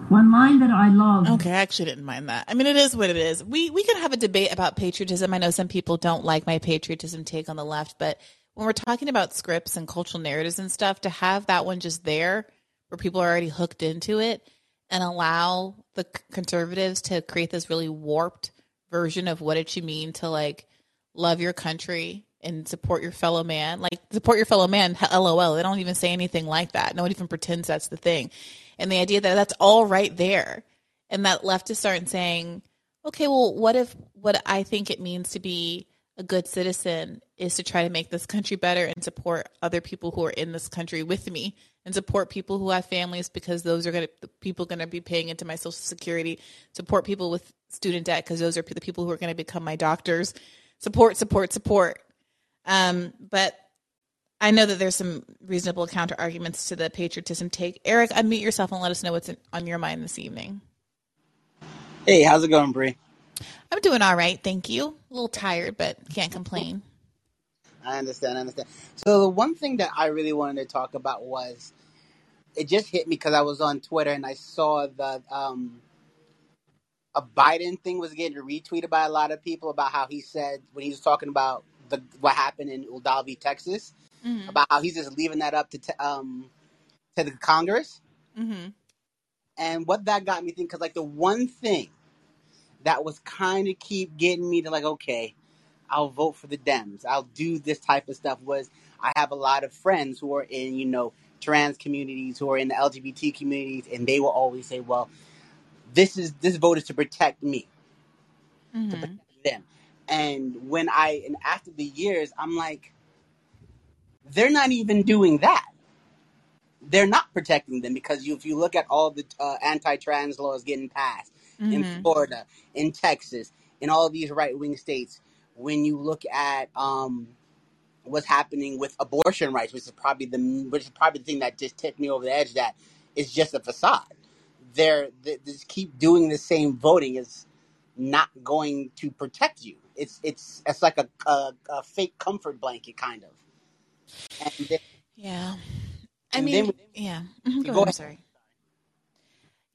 one line that I love. Okay, I actually didn't mind that. I mean, it is what it is. We we can have a debate about patriotism. I know some people don't like my patriotism take on the left, but when we're talking about scripts and cultural narratives and stuff, to have that one just there where people are already hooked into it and allow the conservatives to create this really warped version of what it should mean to like love your country and support your fellow man. Like support your fellow man, lol. They don't even say anything like that. No one even pretends that's the thing and the idea that that's all right there and that leftists aren't saying okay well what if what i think it means to be a good citizen is to try to make this country better and support other people who are in this country with me and support people who have families because those are going to people going to be paying into my social security support people with student debt because those are the people who are going to become my doctors support support support um, but I know that there's some reasonable counter arguments to the patriotism take. Eric, unmute yourself and let us know what's on your mind this evening. Hey, how's it going, Bree? I'm doing all right, thank you. A little tired, but can't complain. I understand. I understand. So the one thing that I really wanted to talk about was it just hit me because I was on Twitter and I saw that um, a Biden thing was getting retweeted by a lot of people about how he said when he was talking about the what happened in Uvalde, Texas mm-hmm. about how he's just leaving that up to t- um to the Congress. Mm-hmm. And what that got me thinking, because like the one thing that was kind of keep getting me to like, okay, I'll vote for the Dems. I'll do this type of stuff. Was I have a lot of friends who are in, you know, trans communities, who are in the LGBT communities, and they will always say, "Well, this is this vote is to protect me, mm-hmm. to protect them." And when I and after the years, I'm like, they're not even doing that. They're not protecting them because you, if you look at all the uh, anti-trans laws getting passed mm-hmm. in Florida, in Texas, in all these right-wing states, when you look at um, what's happening with abortion rights, which is probably the which is probably the thing that just tipped me over the edge. That is just a facade. They're they just keep doing the same voting is not going to protect you. It's it's it's like a a, a fake comfort blanket kind of. And then, yeah, I mean, then, yeah. Mm-hmm. Go, go ahead. Sorry.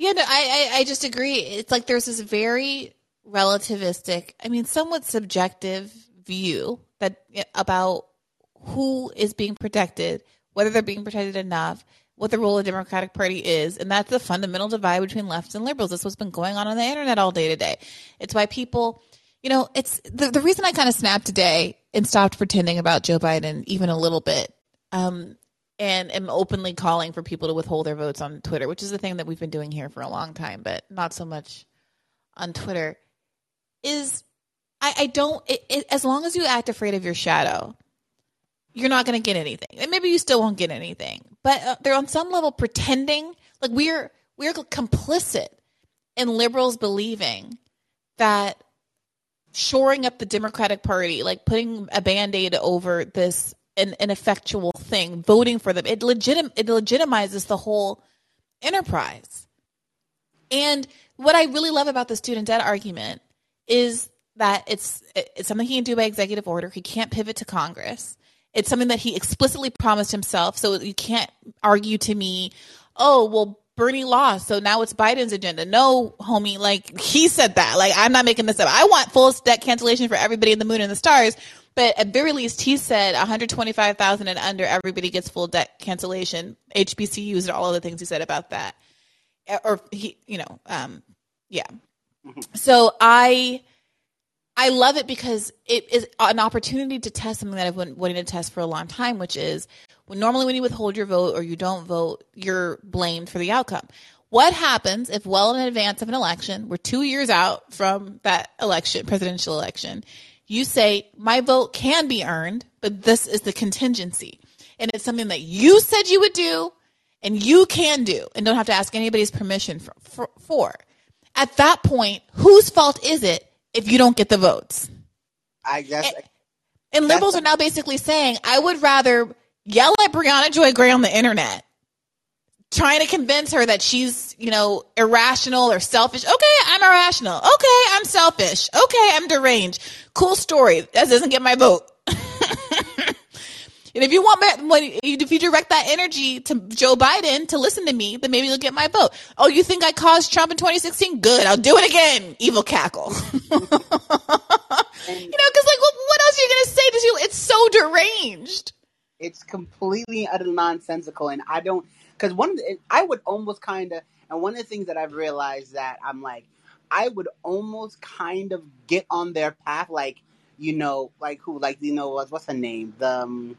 Yeah, no, I, I I just agree. It's like there's this very relativistic, I mean, somewhat subjective view that about who is being protected, whether they're being protected enough, what the role of the Democratic Party is, and that's the fundamental divide between lefts and liberals. That's what's been going on on the internet all day today. It's why people, you know, it's the, the reason I kind of snapped today and stopped pretending about Joe Biden even a little bit, um, and am openly calling for people to withhold their votes on Twitter, which is the thing that we've been doing here for a long time, but not so much on Twitter. Is I, I don't it, it, as long as you act afraid of your shadow, you're not going to get anything. And maybe you still won't get anything. But uh, they're on some level pretending like we're we're complicit in liberals believing that shoring up the Democratic Party, like putting a band-aid over this an ineffectual thing, voting for them, it legitim it legitimizes the whole enterprise. And what I really love about the student debt argument is that it's it's something he can do by executive order. He can't pivot to Congress. It's something that he explicitly promised himself. So you can't argue to me, oh, well, Bernie lost, so now it's Biden's agenda. No, homie, like he said that. Like I'm not making this up. I want full debt cancellation for everybody in the moon and the stars. But at very least, he said 125,000 and under, everybody gets full debt cancellation. HBCUs and all of the things he said about that. Or he, you know, um, yeah. Mm-hmm. So I, I love it because it is an opportunity to test something that I've been wanting to test for a long time, which is normally when you withhold your vote or you don't vote, you're blamed for the outcome. What happens if, well in advance of an election, we're two years out from that election, presidential election, you say, my vote can be earned, but this is the contingency. And it's something that you said you would do and you can do and don't have to ask anybody's permission for. for, for. At that point, whose fault is it if you don't get the votes. I guess. And, and liberals are now basically saying, I would rather yell at Briahna Joy Gray on the internet, trying to convince her that she's, you know, irrational or selfish. Okay, I'm irrational. Okay, I'm selfish. Okay, I'm deranged. Cool story. That doesn't get my vote. *laughs* And if you want, if you direct that energy to Joe Biden to listen to me, then maybe you'll get my vote. Oh, you think I caused Trump in 2016? Good. I'll do it again. Evil cackle. *laughs* you know, because like, what, else are you to say to you? It's so deranged. It's completely utter nonsensical. And I don't, because one of the, I would almost kind of, and one of the things that I've realized that I'm like, I would almost kind of get on their path, like, you know, like who, like, you know, what's her name? The, um,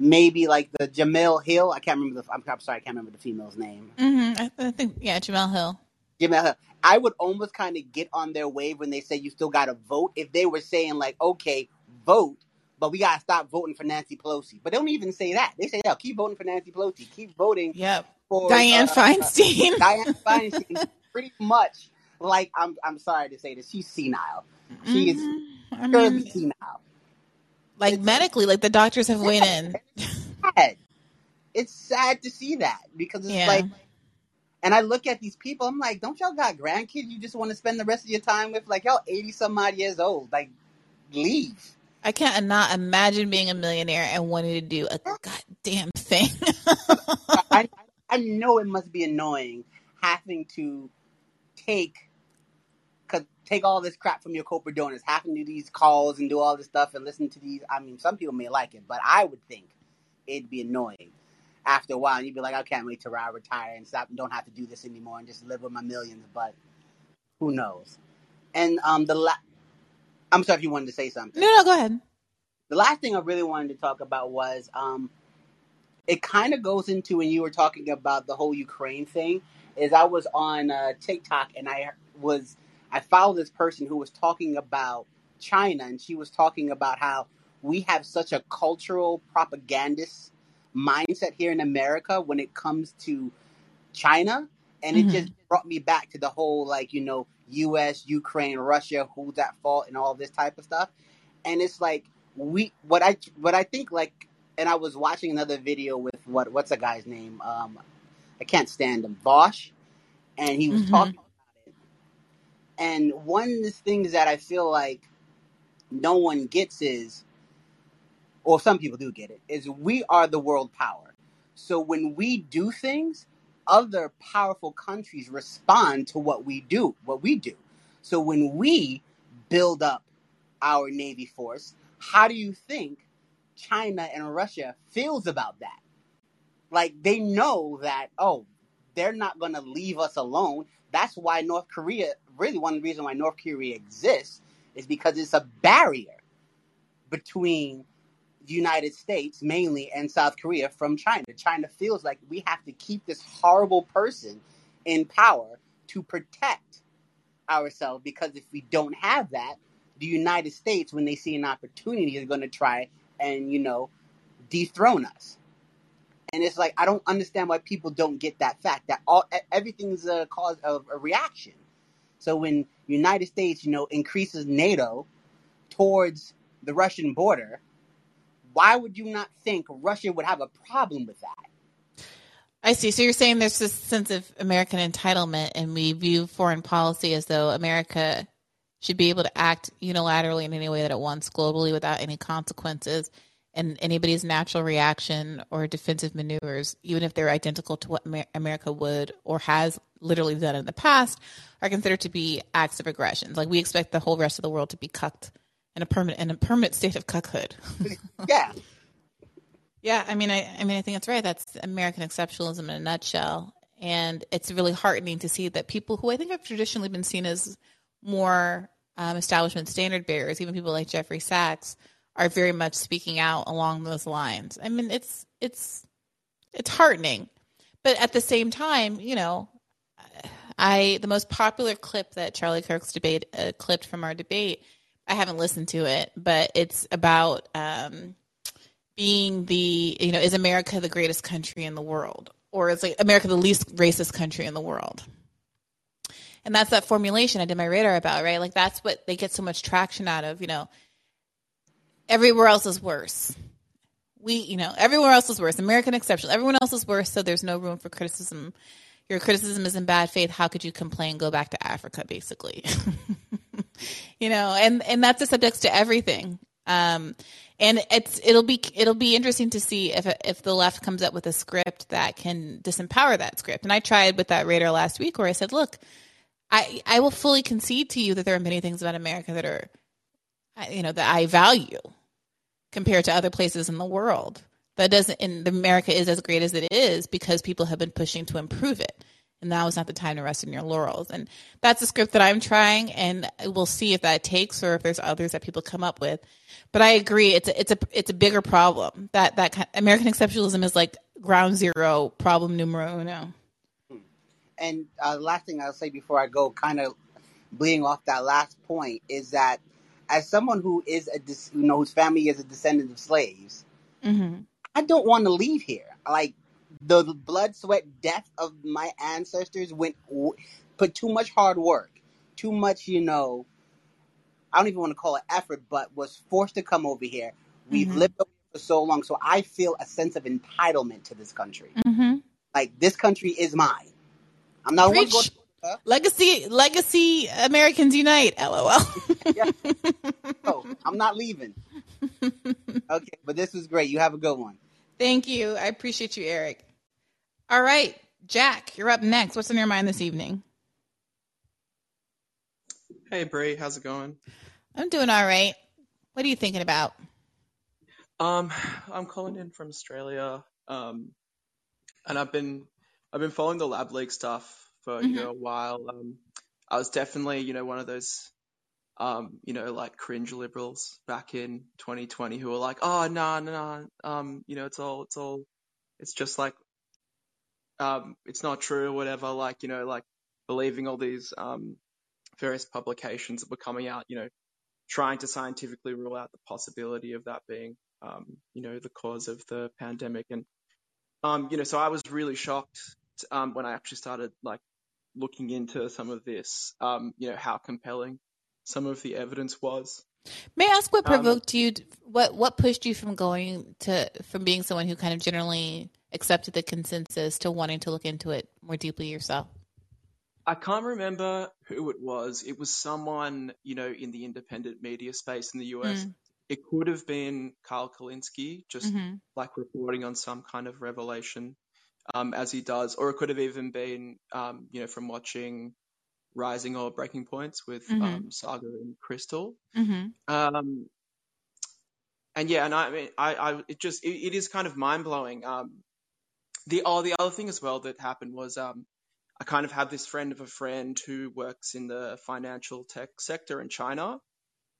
maybe like the Jemele Hill. I can't remember the. I'm, I'm sorry, I can't remember the female's name. Mm-hmm. I, I, think yeah, Jemele Hill. Jemele Hill. I would almost kind of get on their wave when they say you still got to vote. If they were saying like, okay, vote, but we got to stop voting for Nancy Pelosi. But they don't even say that. They say, yeah, keep voting for Nancy Pelosi. Keep voting. Yep. For Dianne uh, Feinstein. Uh, *laughs* Dianne Feinstein. *laughs* pretty much like I'm. I'm sorry to say this. She's senile. She mm-hmm. is I mean, senile. Like it's, medically, like the doctors have weighed in. It's sad. It's sad to see that because it's yeah. like, and I look at these people, I'm like, don't y'all got grandkids you just want to spend the rest of your time with? Like, y'all 80 some odd years old. Like, leave. I can't not imagine being a millionaire and wanting to do a goddamn thing. I, *laughs* I know it must be annoying having to take take all this crap from your corporate donors, having to do these calls and do all this stuff and listen to these. I mean, some people may like it, but I would think it'd be annoying after a while. And you'd be like, I can't wait till I retire and stop, don't have to do this anymore and just live with my millions. But who knows? And um, the la- I'm sorry if you wanted to say something. No, no, go ahead. the last thing I really wanted to talk about was um, it kind of goes into when you were talking about the whole Ukraine thing. Is I was on uh, TikTok and I was I followed this person who was talking about China and she was talking about how we have such a cultural propagandist mindset here in America when it comes to China. And it Mm-hmm. just brought me back to the whole, like, you know, US, Ukraine, Russia, who's at fault, and all this type of stuff. And it's like, we, what I, what I think, like, and I was watching another video with what, what's the guy's name? Um, I can't stand him, Vaush. And he was Mhm. talking about it. And one of the things that I feel like no one gets is, or some people do get it, is we are the world power. So when we do things, other powerful countries respond to what we do, what we do. So when we build up our navy force, how do you think China and Russia feels about that? Like they know that oh, they're not going to leave us alone. That's why North Korea, really one reason why North Korea exists is because it's a barrier between the United States mainly and South Korea from China. China feels like we have to keep this horrible person in power to protect ourselves because if we don't have that, the United States, when they see an opportunity, is going to try and, you know, dethrone us. And it's like I don't understand why people don't get that fact that all everything's a cause of a reaction. So when United States, you know, increases NATO towards the Russian border, why would you not think Russia would have a problem with that? I see. So you're saying there's this sense of American entitlement, and we view foreign policy as though America should be able to act unilaterally in any way that it wants globally without any consequences. And anybody's natural reaction or defensive maneuvers, even if they're identical to what America would or has literally done in the past, are considered to be acts of aggression. Like we expect the whole rest of the world to be cucked in a permanent in a permanent state of cuckhood. *laughs* Yeah, Yeah, I mean, I, I mean, I think that's right. That's American exceptionalism in a nutshell, and it's really heartening to see that people who I think have traditionally been seen as more um, establishment standard bearers, even people like Jeffrey Sachs, are very much speaking out along those lines. I mean, it's it's it's heartening, but at the same time, you know, I the most popular clip that Charlie Kirk's debate uh, clipped from our debate. I haven't listened to it, but it's about. Um, being the you know is America the greatest country in the world or is like America the least racist country in the world? And that's that formulation I did my radar about, right? Like that's what they get so much traction out of, you know. Everywhere else is worse. We, you know, everywhere else is worse. American exception. Everyone else is worse, so there's no room for criticism. Your criticism is in bad faith. How could you complain? Go back to Africa, basically. *laughs* you know, and and that's the subtext to everything. Um, and it's it'll be it'll be interesting to see if if the left comes up with a script that can disempower that script. And I tried with that radar last week where I said, look, I I will fully concede to you that there are many things about America that are, you know, that I value compared to other places in the world. That doesn't, and America is as great as it is because people have been pushing to improve it. And now is not the time to rest in your laurels. And that's a script that I'm trying, and we'll see if that takes or if there's others that people come up with. But I agree, it's a, it's a it's a bigger problem. That that kind, American exceptionalism is like ground zero, problem numero uno. And uh, the last thing I'll say before I go, kind of bleeding off that last point, is that as someone who is a dis- you know whose family is a descendant of slaves, Mm-hmm. I don't want to leave here. Like the blood, sweat, death of my ancestors went w- put too much hard work, too much, you know. I don't even want to call it effort, but was forced to come over here. We've Mhm. lived over here for so long, so I feel a sense of entitlement to this country. Mm-hmm. Like this country is mine. I'm not going to go. Preach. Legacy Legacy Americans Unite. LOL. *laughs* Yeah. *laughs* No, I'm not leaving. *laughs* Okay, but this was great. You have a good one. Thank you. I appreciate you, Eric. All right, Jack, you're up next. What's on your mind this evening? Hey Bray, how's it going? I'm doing all right. What are you thinking about? Um, I'm calling in from Australia. Um, and I've been I've been following the Lab Leak stuff for you Mhm. know a while. Um, I was definitely you know one of those um, you know, like cringe liberals back in 2020 who were like, oh, no, no, no, um, you know, it's all, it's all, it's just like, um, it's not true or whatever, like, you know, like believing all these, um, various publications that were coming out, you know, trying to scientifically rule out the possibility of that being, um, you know, the cause of the pandemic. And, um, you know, so I was really shocked, um, when I actually started like looking into some of this, um, you know, how compelling some of the evidence was. May I ask what um, provoked um, you? What what pushed you from going to from being someone who kind of generally accepted the consensus to wanting to look into it more deeply yourself? I can't remember who it was. It was someone, you know, in the independent media space in the US. Mm. It could have been Kyle Kulinski, just mm-hmm. like reporting on some kind of revelation um, as he does, or it could have even been, um, you know, from watching Rising or Breaking Points with mm-hmm. um, Saagar and Krystal. Mm-hmm. Um, and yeah, and I, I mean, I, I, it just, it, it is kind of mind blowing. The, oh, the other thing as well that happened was, um, I kind of have this friend of a friend who works in the financial tech sector in China.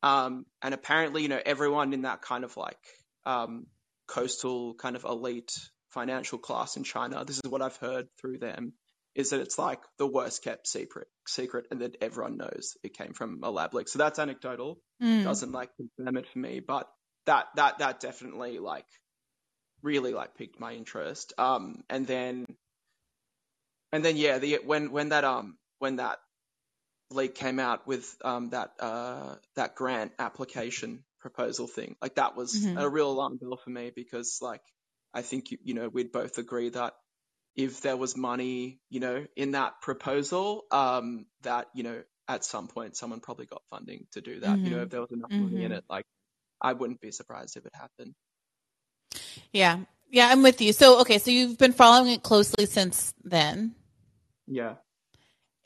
Um, and apparently, you know, everyone in that kind of like, um, coastal kind of elite financial class in China, this is what I've heard through them, is that it's like the worst kept secret, secret, and that everyone knows it came from a lab leak. So that's anecdotal. Mm. Doesn't like confirm it for me, but that that that definitely like really like piqued my interest. Um, and then and then yeah, the when when that um when that leak came out with um that uh that grant application proposal thing, like that was mm-hmm. a real alarm bell for me because like I think you, you know we'd both agree that if there was money, you know, in that proposal, um, that, you know, at some point someone probably got funding to do that. Mm-hmm. You know, mm-hmm. if there was enough mm-hmm. money in mm-hmm. it, like I wouldn't be surprised if it happened. Yeah. Yeah, I'm with you. So, okay, so you've been following it closely since then. Yeah.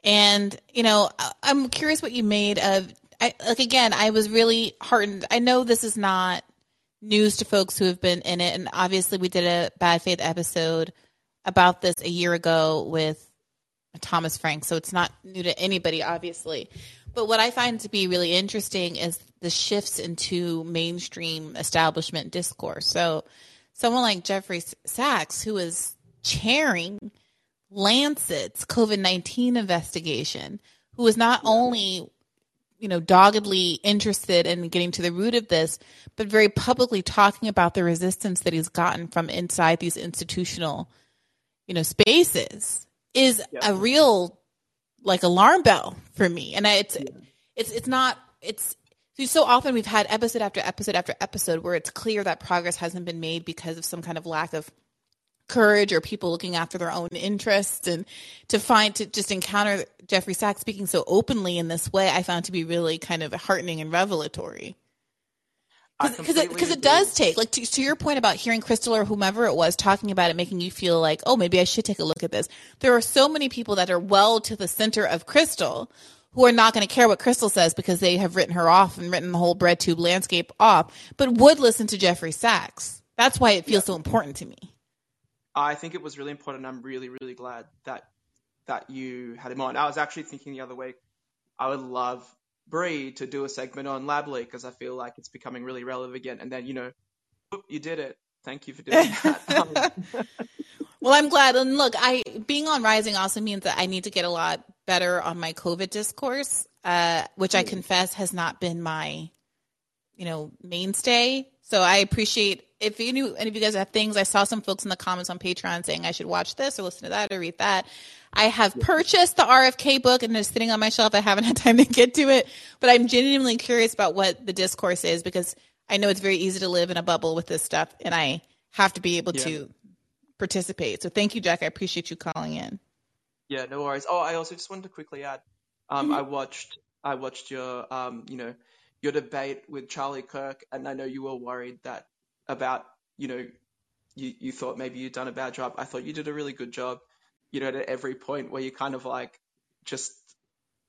And, you know, I'm curious what you made of I, like again, I was really heartened. I know this is not news to folks who have been in it and obviously we did a bad faith episode about this a year ago with Thomas Frank, so it's not new to anybody, obviously. But what I find to be really interesting is the shifts into mainstream establishment discourse. So, someone like Jeffrey Sachs, who is chairing Lancet's COVID 19 investigation, who is not only you know, doggedly interested in getting to the root of this, but very publicly talking about the resistance that he's gotten from inside these institutional you know, spaces is a real like alarm bell for me. And I, it's, yeah. it's, it's not, it's, so often we've had episode after episode after episode where it's clear that progress hasn't been made because of some kind of lack of courage or people looking after their own interests. And to find to just encounter Jeffrey Sachs speaking so openly in this way I found to be really kind of heartening and revelatory. Because it, cause it does take like to, to, your point about hearing Krystal or whomever it was talking about it making you feel like oh maybe i should take a look at this. There are so many people that are well to the center of Krystal who are not going to care what Krystal says because they have written her off and written the whole bread tube landscape off but would listen to jeffrey sachs that's why it feels yeah. so important to me i think it was really important i'm really really glad that that you had him on i was actually thinking the other week i would love Bree to do a segment on Lab Leak because I feel like it's becoming really relevant again. And then, you know, you did it. Thank you for doing *laughs* that. well, I'm glad. And look, I being on Rising also means that I need to get a lot better on my COVID discourse, uh, which I confess has not been my, you know, mainstay. So I appreciate if any, any of you guys have things. I saw some folks in the comments on Patreon saying I should watch this or listen to that or read that. I have purchased the RFK book and it's sitting on my shelf. I haven't *laughs* had time to get to it, but I'm genuinely curious about what the discourse is because I know it's very easy to live in a bubble with this stuff and I have to be able yeah. to participate. So thank you, Jack. I appreciate you calling in. Yeah, no worries. Oh, I also just wanted to quickly add, um, mm-hmm. I watched, I watched your, um, you know, your debate with Charlie Kirk, and I know you were worried that about, you know, you, you thought maybe you'd done a bad job. I thought you did a really good job you know, at every point where you kind of like just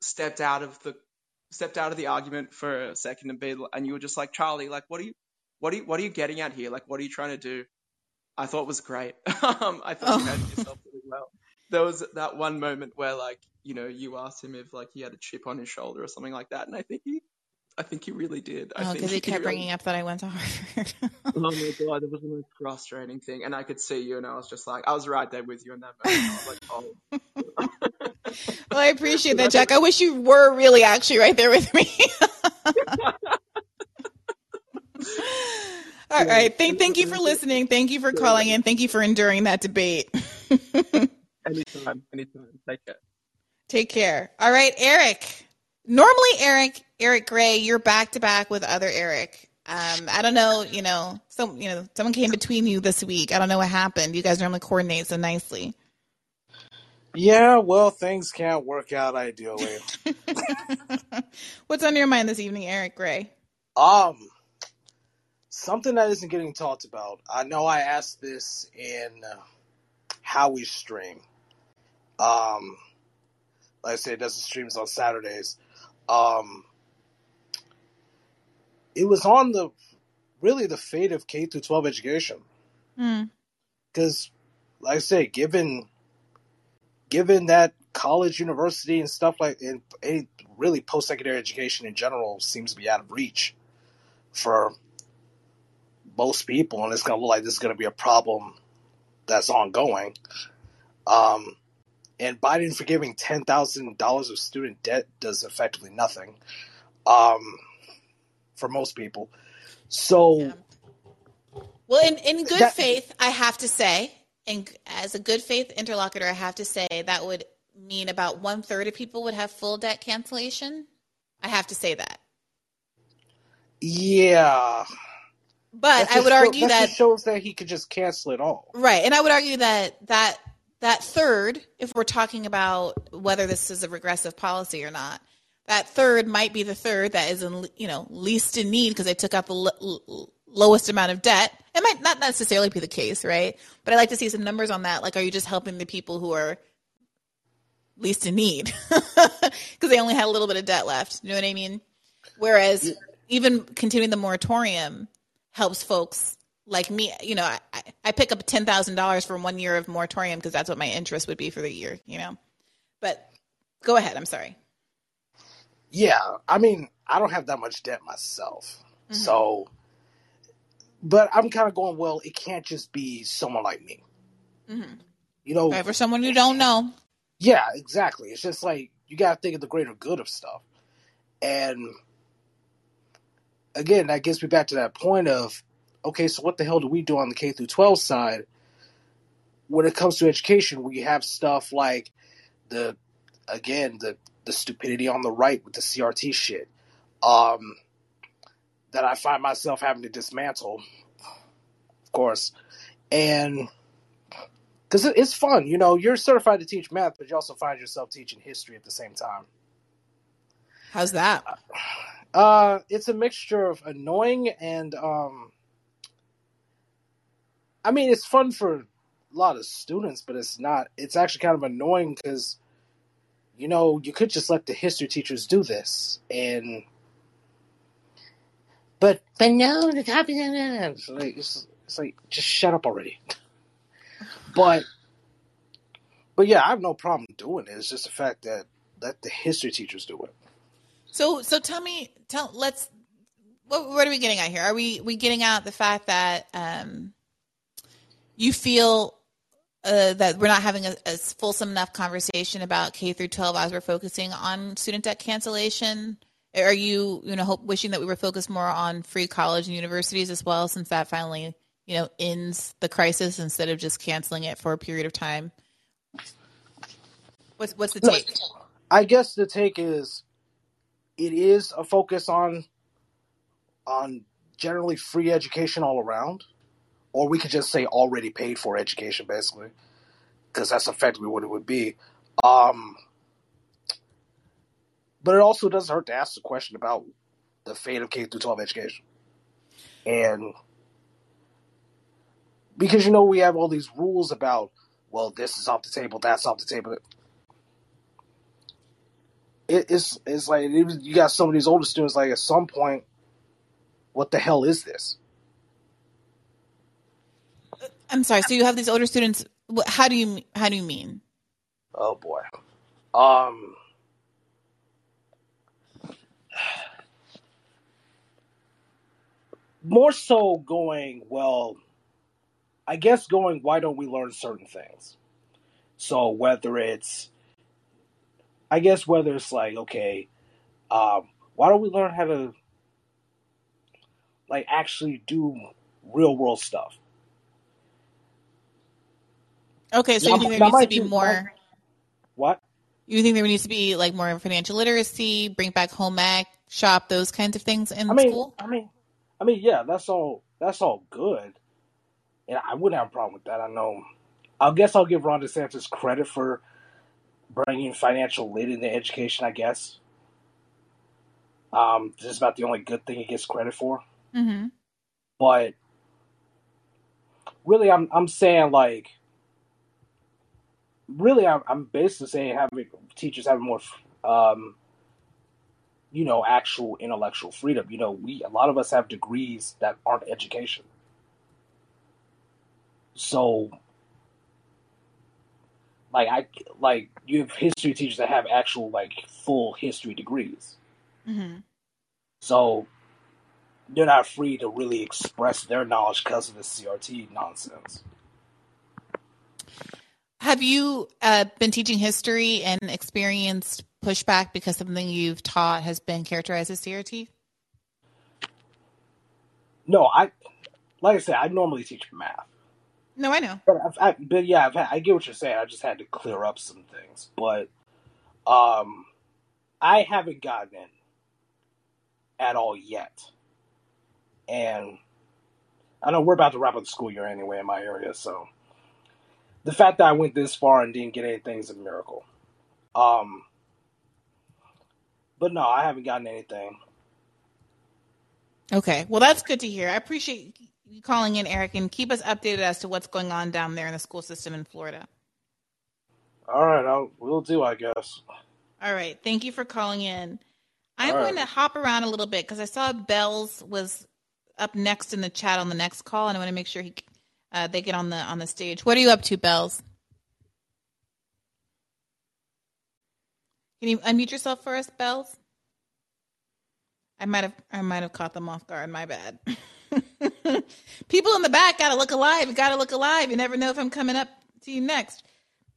stepped out of the stepped out of the argument for a second and be and you were just like Charlie, like what are you what are you what are you getting at here? Like what are you trying to do? I thought was great. *laughs* um, I thought oh. you handled yourself. There was that one moment where like you know you asked him if like he had a chip on his shoulder or something like that, and I think he I think he really did. I oh, because he kept really... bringing up that I went to Harvard. *laughs* oh my *laughs* god, it was the most frustrating thing, and I could see you, and I was just like, I was right there with you in that moment. I was like, oh. *laughs* well, I appreciate that, Jack. I wish you were really actually right there with me. All right. Thank, thank you for listening. Thank you for calling in. Thank you for enduring that debate. Anytime. Anytime. Take care. Take care. All right, Eric. Normally, Eric, Eric Gray, you're back to back with other Eric. Um, I don't know, you know, some, you know, someone came between you this week. I don't know what happened. You guys normally coordinate so nicely. Yeah, well, things can't work out ideally. *laughs* What's on your mind this evening, Eric Gray? Um, something that isn't getting talked about. I know I asked this in uh, how we stream. Um, like I said, it does the streams on Saturdays. Um, it was on the really the fate of K through 12 education. Because, hmm. like I say, given given that college, university, and stuff like and any really post secondary education in general seems to be out of reach for most people, and it's going to look like this is going to be a problem that's ongoing. Um, and Biden forgiving ten thousand dollars of student debt does effectively nothing um, for most people. So, yeah. well, in in good that, faith, I have to say, and as a good faith interlocutor, I have to say that would mean about one third of people would have full debt cancellation. I have to say that. Yeah. But I would argue show, that, shows that he could just cancel it all. Right, and I would argue that that that third, if we're talking about whether this is a regressive policy or not, that third might be the third that is in you know least in need because they took out the l- l- lowest amount of debt. It might not necessarily be the case, right? But I like to see some numbers on that. Like, are you just helping the people who are least in need *laughs* because they only had a little bit of debt left? You know what I mean? Whereas even continuing the moratorium helps folks like me. You know, I, I pick up ten thousand dollars for one year of moratorium because that's what my interest would be for the year. You know, but go ahead. I'm sorry. Yeah, I mean, I don't have that much debt myself, mm-hmm. so. But I'm kind of going. Well, it can't just be someone like me. Mm-hmm. You know, right, for someone you don't know. Yeah, exactly. It's just like you got to think of the greater good of stuff, and again, that gets me back to that point of, okay, so what the hell do we do on the K through 12 side? When it comes to education, we have stuff like the, again, the the stupidity on the right with the CRT shit, um, that I find myself having to dismantle, of course, and because it's fun, you know, you're certified to teach math, but you also find yourself teaching history at the same time. How's that? Uh, uh, it's a mixture of annoying and um. I mean, it's fun for a lot of students, but it's not. It's actually kind of annoying because, you know, you could just let the history teachers do this, and but but no, the copy. It's like it's, it's like just shut up already. but but yeah, I have no problem doing it. It's just the fact that let the history teachers do it. So so tell me tell let's what, what are we getting at here? Are we we getting out the fact that um, you feel uh, that we're not having a, a, fulsome enough conversation about K through 12 as we're focusing on student debt cancellation? Are you you know hope, wishing that we were focused more on free college and universities as well, since that finally you know ends the crisis instead of just canceling it for a period of time? What's what's the take? I guess the take is it is a focus on on generally free education all around, or we could just say already paid for education, basically, because that's effectively what it would be. Um, but it also doesn't hurt to ask the question about the fate of K through 12 education, and because you know we have all these rules about well this is off the table, that's off the table it, it's it's like it you got some of these older students like at some point, what the hell is this? I'm sorry. So you have these older students. How do you how do you mean? Oh boy, um, more so going well. I guess going. Why don't we learn certain things? So whether it's, I guess whether it's like okay, um, why don't we learn how to like actually do real world stuff? Okay, so you think there needs to be more. What? You think there needs to be like more financial literacy, bring back home ec, shop, those kinds of things in I mean, school? I mean, I mean, yeah, that's all. That's all good, and I wouldn't have a problem with that. I know. I guess I'll give Ron DeSantis credit for bringing financial lit into education. I guess. Um, this is about the only good thing he gets credit for. Mm-hmm. But really, I'm I'm saying like really, I'm, I'm basically saying having teachers having more, um, you know, actual intellectual freedom. You know, we a lot of us have degrees that aren't education. So, like I like you have history teachers that have actual like full history degrees. Mm-hmm. So they're not free to really express their knowledge because of the CRT nonsense. Have you uh, been teaching history and experienced pushback because something you've taught has been characterized as CRT? No, I like I said, I normally teach math. No, I know. But, I've, I, but yeah, had, i get what you're saying. I just had to clear up some things. But um, I haven't gotten in at all yet. And I know we're about to wrap up the school year anyway in my area, so the fact that I went this far and didn't get anything is a miracle. Um, but no, I haven't gotten anything. Okay, well that's good to hear. I appreciate you calling in, Eric, and keep us updated as to what's going on down there in the school system in Florida. All right, I'll, we'll do, I guess. All right, thank you for calling in. I'm going to hop around a little bit because I saw Bells was up next in the chat on the next call, and I want to make sure he uh, they get on the on the stage. What are you up to, Bells? Can you unmute yourself for us, Bells? I might have I might have caught them off guard. My bad. *laughs* People in the back gotta look alive. Gotta look alive. You never know if I'm coming up to you next.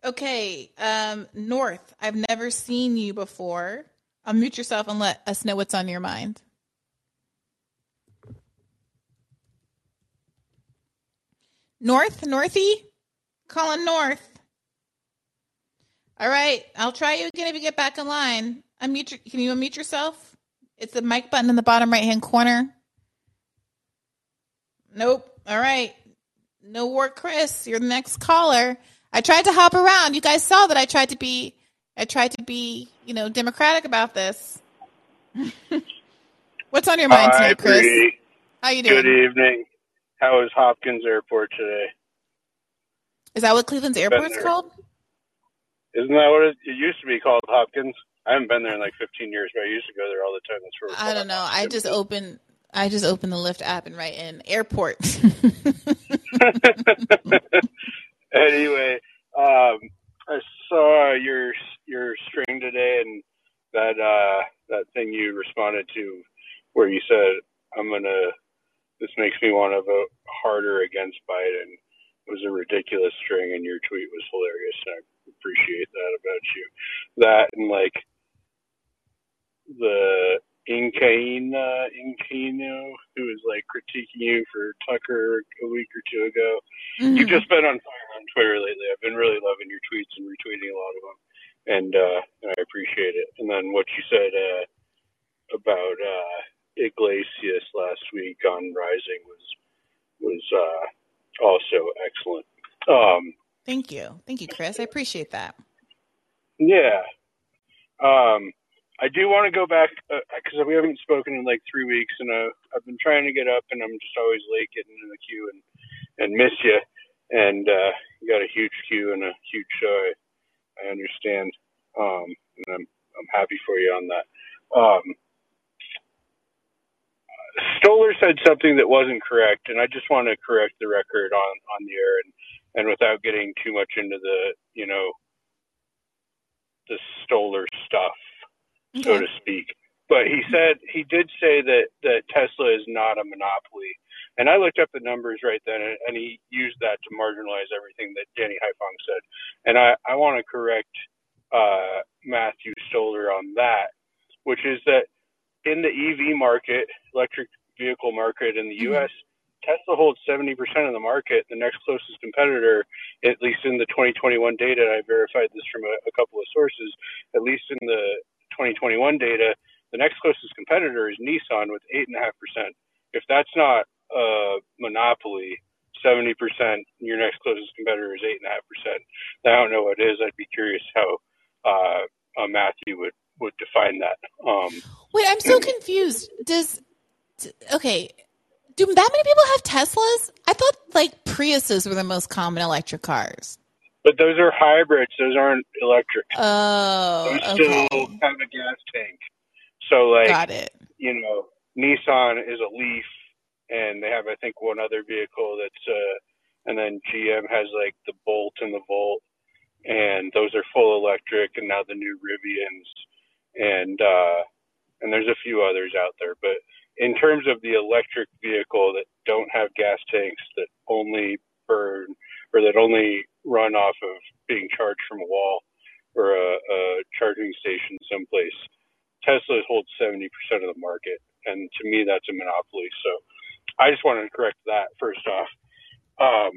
Okay, um, North. I've never seen you before. Unmute yourself and let us know what's on your mind. North, Northy, calling North. All right, I'll try you again if you get back in line. Unmute. Your, can you unmute yourself? It's the mic button in the bottom right hand corner. Nope. All right. No work, Chris. You're the next caller. I tried to hop around. You guys saw that I tried to be. I tried to be, you know, democratic about this. *laughs* What's on your mind tonight, Chris? How you doing? Good evening. How is Hopkins Airport today? Is that what Cleveland's airport is called? Isn't that what it, it, used to be called, Hopkins? I haven't been there in like 15 years, but I used to go there all the time. That's where I don't know. I just open. I just open the Lyft app and write in airport. *laughs* *laughs* anyway, um, I saw your your string today, and that uh, that thing you responded to, where you said, "I'm gonna this makes me want to vote harder against Biden. It was a ridiculous string, and your tweet was hilarious. And I appreciate that about you. That and like the Incaino, Incaino, who was like critiquing you for Tucker a week or two ago. Mm-hmm. You've just been on fire on Twitter lately. I've been really loving your tweets and retweeting a lot of them, and uh, I appreciate it. And then what you said uh, about uh, Yglesias last week on Rising was was uh, also excellent. Um, Thank you, thank you, Chris. I appreciate that. Yeah, um, I do want to go back because uh, we haven't spoken in like three weeks, and uh, I've been trying to get up, and I'm just always late getting in the queue and and miss you. And uh, you got a huge queue and a huge show. I, I understand, um, and I'm I'm happy for you on that. Um, Stoller said something that wasn't correct, and I just want to correct the record on on the air, and and without getting too much into the you know the Stoller stuff, okay. so to speak. But he said he did say that that Tesla is not a monopoly, And I looked up the numbers right then, and, and he used that to marginalize everything that Danny Haiphong said. And I, I want to correct uh, Matthew Stoller on that, which is that in the EV market, electric vehicle market in the mm-hmm. U.S., Tesla holds 70% of the market. The next closest competitor, at least in the 2021 data, I verified this from a, a couple of sources, at least in the 2021 data, the next closest competitor is Nissan with 8.5%. If that's not a monopoly, 70%, your next closest competitor is 8.5%. I don't know what it is. I'd be curious how uh, uh, Matthew would, would define that. Um, Wait, I'm so confused. Does, okay, do that many people have Teslas? I thought like Priuses were the most common electric cars. But those are hybrids. Those aren't electric. Oh, those okay. still have a gas tank. So like, got it. You know, Nissan is a Leaf, and they have I think one other vehicle that's uh, and then GM has like the Bolt and the Volt, and those are full electric, and now the new Rivians, and uh, and there's a few others out there, but in terms of the electric vehicle that don't have gas tanks that only burn or that only run off of being charged from a wall or a, a charging station someplace, Tesla holds 70% of the market. And to me, that's a monopoly. So I just wanted to correct that first off um,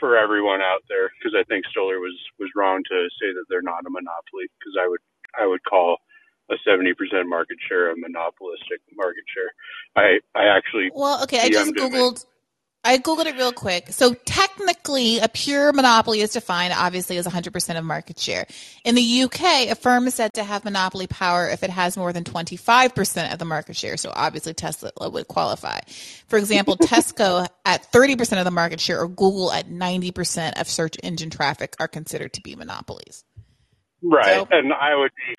for everyone out there, because I think Stoller was, was wrong to say that they're not a monopoly, because I would, I would call a 70% market share a monopolistic market share. I, I actually. Well, okay. I just Googled. I googled it real quick. So technically, a pure monopoly is defined obviously as 100% of market share. In the UK, a firm is said to have monopoly power if it has more than 25% of the market share. So obviously, Tesla would qualify. For example, *laughs* Tesco at 30% of the market share, or Google at 90% of search engine traffic, are considered to be monopolies. Right, so, and I would be,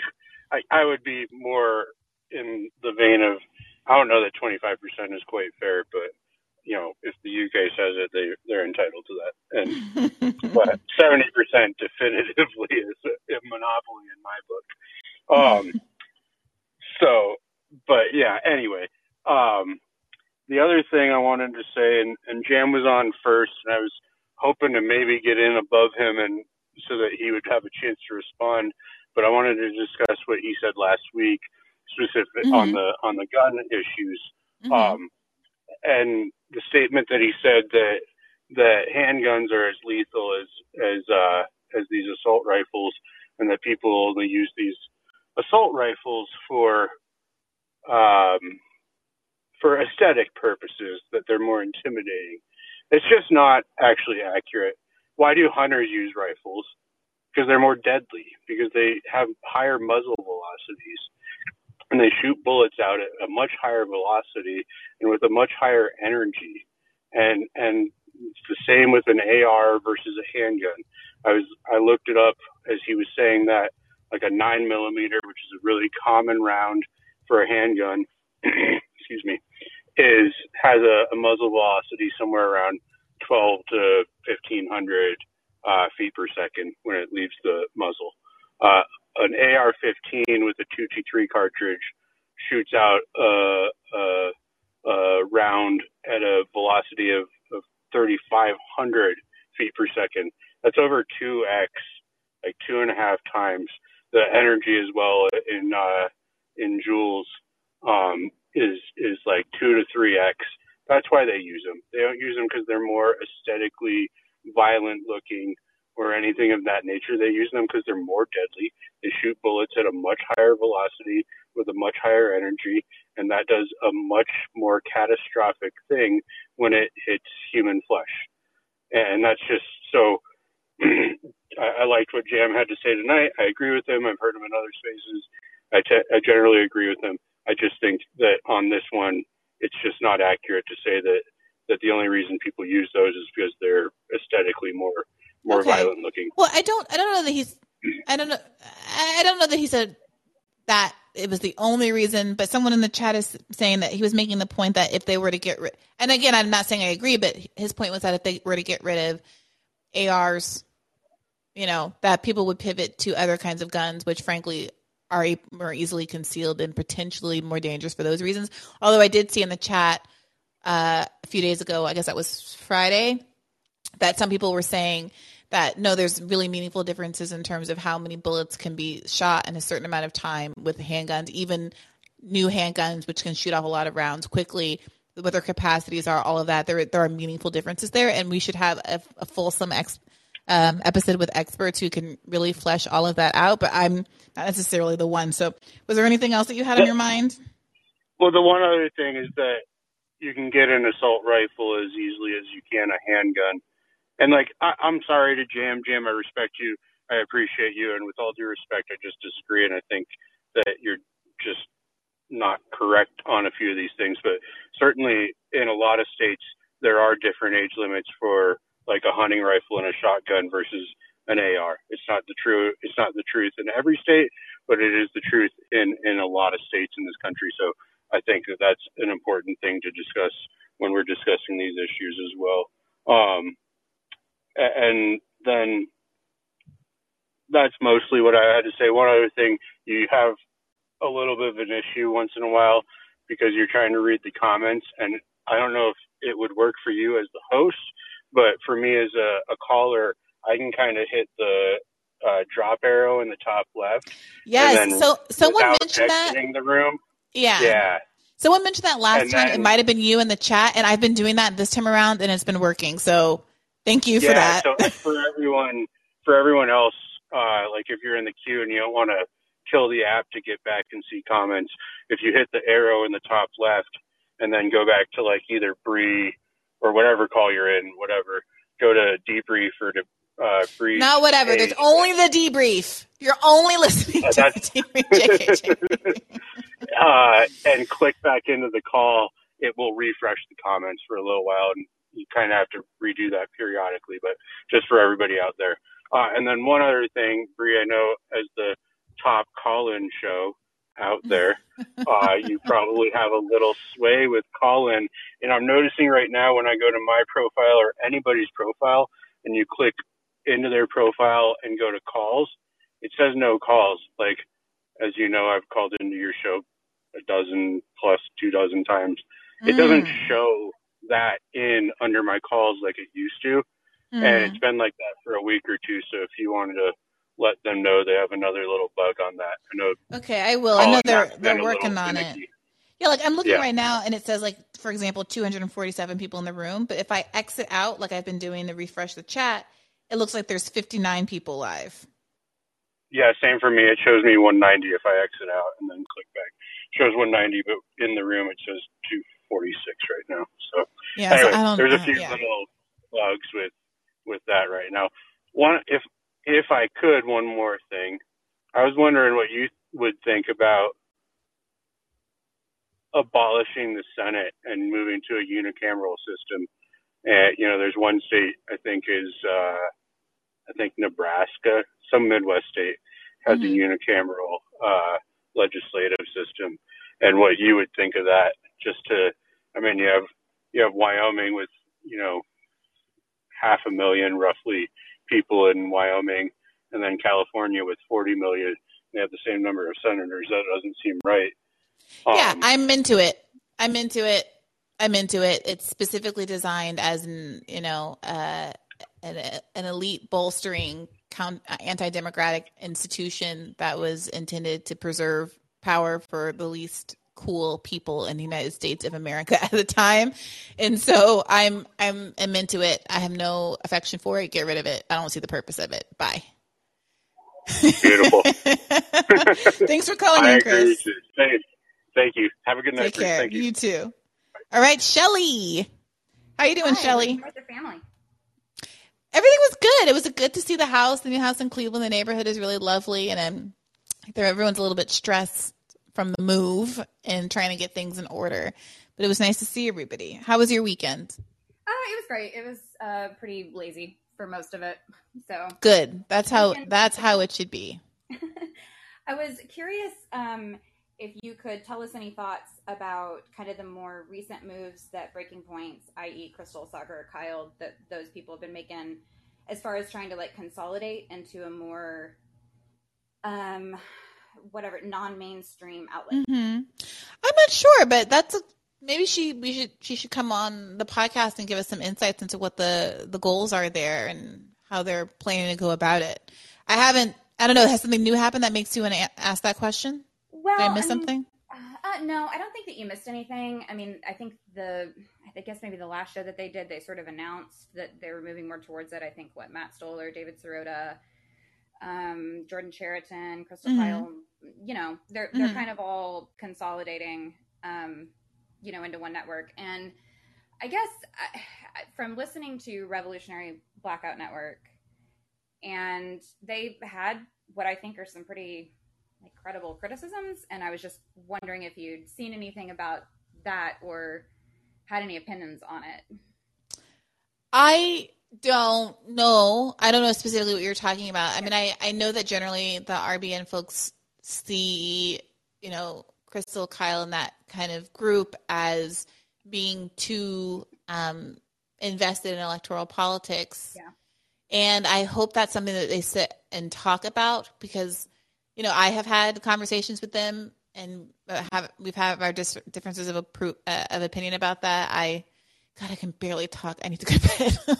I, I would be more in the vein of, I don't know that 25% is quite fair, but you know, if the UK says it, they they're entitled to that. And *laughs* but seventy percent definitively is a, a, monopoly in my book. Um, so, but yeah. Anyway, um, the other thing I wanted to say, and, and Jam was on first, and I was hoping to maybe get in above him and so that he would have a chance to respond. But I wanted to discuss what he said last week, specific mm-hmm. on the on the gun issues. Mm-hmm. Um, and the statement that he said that that handguns are as lethal as as uh, as these assault rifles, and that people only use these assault rifles for um, for aesthetic purposes, that they're more intimidating. It's just not actually accurate. Why do hunters use rifles? Because they're more deadly, because they have higher muzzle velocities and they shoot bullets out at a much higher velocity and with a much higher energy. And and it's the same with an AR versus a handgun. I was I looked it up as he was saying that like a nine millimeter, which is a really common round for a handgun, *clears throat* excuse me, is has a, a muzzle velocity somewhere around 12 to 1500 uh, feet per second when it leaves the muzzle. Uh, an AR-15 with a 223 cartridge shoots out a, a, a round at a velocity of, of 3,500 feet per second. That's over 2x, like two and a half times the energy as well in uh, in joules um, is is like two to three x. That's why they use them. They don't use them because they're more aesthetically violent looking or anything of that nature. They use them because they're more deadly. They shoot bullets at a much higher velocity with a much higher energy, and that does a much more catastrophic thing when it hits human flesh. And that's just so. *clears throat* I, I liked what Jam had to say tonight. I agree with him. I've heard him in other spaces. I, te- I generally agree with him. I just think that on this one, it's just not accurate to say that that the only reason people use those is because they're aesthetically more more okay. violent looking. Well, I don't I don't know that he's I don't know I don't know that he said that it was the only reason, but someone in the chat is saying that he was making the point that if they were to get rid and again I'm not saying I agree, but his point was that if they were to get rid of ARs, you know, that people would pivot to other kinds of guns, which frankly are more easily concealed and potentially more dangerous for those reasons. Although I did see in the chat uh, a few days ago. I guess that was Friday. That some people were saying that no, there's really meaningful differences in terms of how many bullets can be shot in a certain amount of time with handguns, even new handguns, which can shoot off a lot of rounds quickly. What their capacities are, all of that. There, there are meaningful differences there, and we should have a, a fulsome ex, um, episode with experts who can really flesh all of that out. But I'm not necessarily the one. So, was there anything else that you had on your mind? Well, the one other thing is that you can get an assault rifle as easily as you can a handgun. And like, I, I'm sorry to Jam Jam. I respect you. I appreciate you. And with all due respect, I just disagree. And I think that you're just not correct on a few of these things. But certainly in a lot of states, there are different age limits for like a hunting rifle and a shotgun versus an AR. It's not the true. It's not the truth in every state, but it is the truth in in a lot of states in this country. So I think that that's an important thing to discuss when we're discussing these issues as well. Um, and then that's mostly what I had to say. One other thing, you have a little bit of an issue once in a while because you're trying to read the comments, and I don't know if it would work for you as the host, but for me as a, a caller, I can kind of hit the uh, drop arrow in the top left. Yes. So someone mentioned that. the room. Yeah. Yeah. Someone mentioned that last And time. then- it might have been you in the chat, and I've been doing that this time around, and it's been working. So thank you for yeah, that. so *laughs* for everyone, for everyone else, uh, like if you're in the queue and you don't want to kill the app to get back and see comments, if you hit the arrow in the top left and then go back to like either Bree or whatever call you're in, whatever, go to debrief or to uh, Bree. Not whatever. There's only the debrief. You're only listening Uh, to the debrief. *laughs* Uh, and click back into the call, it will refresh the comments for a little while, and you kind of have to redo that periodically. But just for everybody out there, uh, and then one other thing, Bree, I know as the top call-in show out there, uh, you probably have a little sway with call-in, and I'm noticing right now when I go to my profile or anybody's profile, and you click into their profile and go to calls, it says no calls. Like as you know, I've called into your show a dozen plus two dozen times. It doesn't Mm. show that in under my calls like it used to. And Mm. it's been like that for a week or two. So if you wanted to let them know they have another little bug on that. I know Okay, I will. I know they're they're working on it. Yeah, like I'm looking Yeah. right now, and it says like, for example, 247 people in the room. But if I exit out, like I've been doing to refresh the chat, it looks like there's 59 people live. Yeah, same for me. It shows me 190 if I exit out and then click back. It shows 190, but in the room it says 246 right now. So Yeah, so anyway, I don't- there's a few yeah. little bugs with with that right now. One, if if I could, one more thing. I was wondering what you would think about abolishing the Senate and moving to a unicameral system. And you know, there's one state I think is uh, I think Nebraska, some Midwest state has Mhm. a unicameral uh, legislative system, and what you would think of that. Just to, I mean, you have you have Wyoming with you know half a million roughly people in Wyoming, and then California with 40 million. They have the same number of senators. That doesn't seem right. yeah, Um, I'm into it. I'm into it. I'm into it. It's specifically designed as an you know uh, an, an elite bolstering count, anti-democratic institution that was intended to preserve power for the least cool people in the United States of America *laughs* at the time. And so I'm I'm I'm into it. I have no affection for it. Get rid of it. I don't see the purpose of it. Bye. Beautiful. *laughs* *laughs* Thanks for calling I in, agree Chris. with you. Thank, thank you. Have a good night. Take Bruce. care. Thank you. You too. All right, Shelly. How you doing, Hi, Shelly? How's your family? Everything was good. It was good to see the house. The new house in Cleveland. The neighborhood is really lovely, and um, there everyone's a little bit stressed from the move and trying to get things in order. But it was nice to see everybody. How was your weekend? Oh, it was great. It was uh, pretty lazy for most of it. So Good. That's how. That's how it should be. *laughs* I was curious um, if you could tell us any thoughts about kind of the more recent moves that Breaking Points, i.e., Krystal Saagar, Kyle, that those people have been making, as far as trying to like consolidate into a more, um, whatever non-mainstream outlet. hmm I'm not sure, but that's a maybe she we should she should come on the podcast and give us some insights into what the the goals are there and how they're planning to go about it. I haven't. I don't know. Has something new happened that makes you want to ask that question? Well, Did I miss I mean, something? Uh, no, I don't think that you missed anything. I mean, I think the, I guess maybe the last show that they did, they sort of announced that they were moving more towards it. I think what Matt Stoller, David Sirota, um, Jordan Chariton, Krystal. Kyle, you know, they're they're Mhm. kind of all consolidating, um, you know, into one network. And I guess I, from listening to Revolutionary Blackout Network, and they've had what I think are some pretty like credible criticisms and i was just wondering if you'd seen anything about that or had any opinions on it I don't know. I don't know specifically what you're talking about. I mean, I, I know that generally the RBN folks see, you know, Krystal, Kyle, and that kind of group as being too um, invested in electoral politics. Yeah. And I hope that's something that they sit and talk about because, you know, I have had conversations with them and have we've had our dis- differences of appro- uh, of opinion about that. I God, I can barely talk. I need to go to *laughs* bed.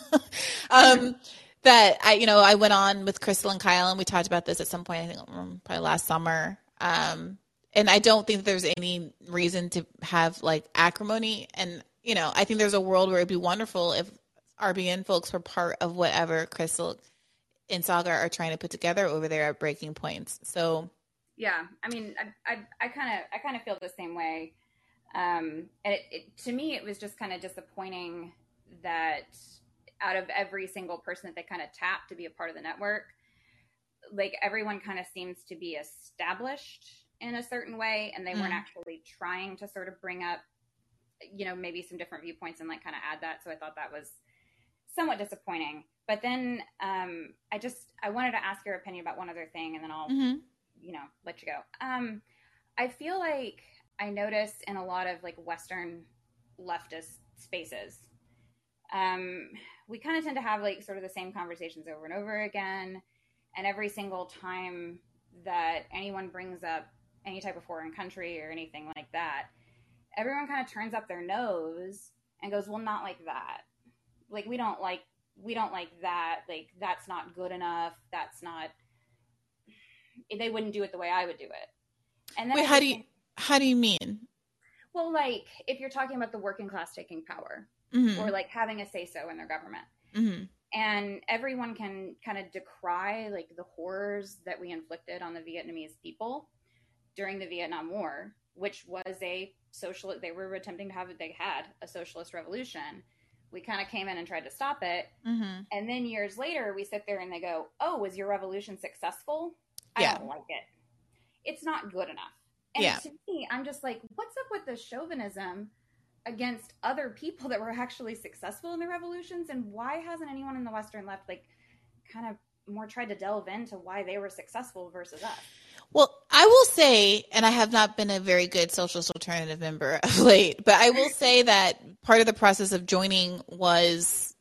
um, that I, you know, I went on with Krystal and Kyle, and we talked about this at some point. I think um, probably last summer. Um, and I don't think there's any reason to have like acrimony. And you know, I think there's a world where it'd be wonderful if RBN folks were part of whatever Krystal and Saagar are trying to put together over there at Breaking Points. So yeah i mean i i kind of i kind of feel the same way um and it, it, to me it was just kind of disappointing that out of every single person that they kind of tapped to be a part of the network like everyone kind of seems to be established in a certain way and they weren't Mhm. actually trying to sort of bring up you know maybe some different viewpoints and like kind of add that so i thought that was somewhat disappointing but then um i just i wanted to ask your opinion about one other thing and then i'll mhm. you know let you go um i feel like i notice in a lot of like western leftist spaces um we kind of tend to have like sort of the same conversations over and over again. And every single time that anyone brings up any type of foreign country or anything like that everyone kind of turns up their nose and goes well not like that. Like we don't like we don't like that. Like that's not good enough. That's not they wouldn't do it the way I would do it. And then wait, how do you how do you mean? well, like if you're talking about the working class taking power Mhm. or like having a say so in their government, Mhm. and everyone can kind of decry like the horrors that we inflicted on the Vietnamese people during the Vietnam War, which was a social. They were attempting to have they had a socialist revolution. We kind of came in and tried to stop it, Mhm. and then years later, we sit there and they go, "Oh, was your revolution successful? I Yeah. don't like it. It's not good enough." And Yeah. to me, I'm just like, "What's up with the chauvinism against other people that were actually successful in the revolutions? And why hasn't anyone in the Western left like kind of more tried to delve into why they were successful versus us?" Well, I will say, and I have not been a very good socialist alternative member *laughs* of late, but I will say that part of the process of joining was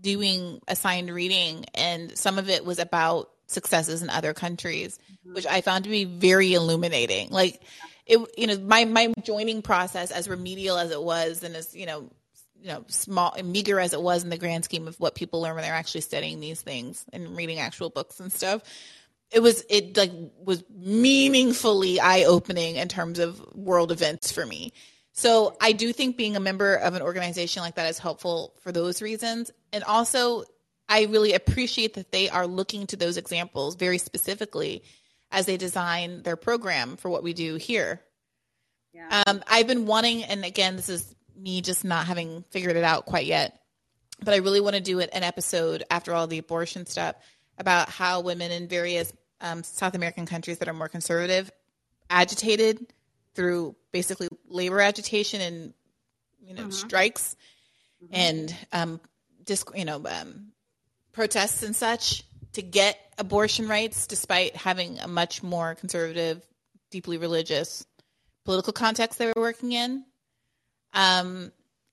doing assigned reading, and some of it was about successes in other countries, mm-hmm. which I found to be very illuminating. Like it, you know, my my joining process, as remedial as it was, and as you know, you know, small and meager as it was in the grand scheme of what people learn when they're actually studying these things and reading actual books and stuff it was it like was meaningfully eye opening in terms of world events for me. So I do think being a member of an organization like that is helpful for those reasons. And also I really appreciate that they are looking to those examples very specifically as they design their program for what we do here. Yeah. Um, I've been wanting, and again, this is me just not having figured it out quite yet, but I really want to do it an episode after all the abortion stuff about how women in various um, South American countries that are more conservative agitated through basically labor agitation and you know Mhm. strikes Mm-hmm. and um, disc, you know um, protests and such to get abortion rights, despite having a much more conservative, deeply religious political context they were working in. Um,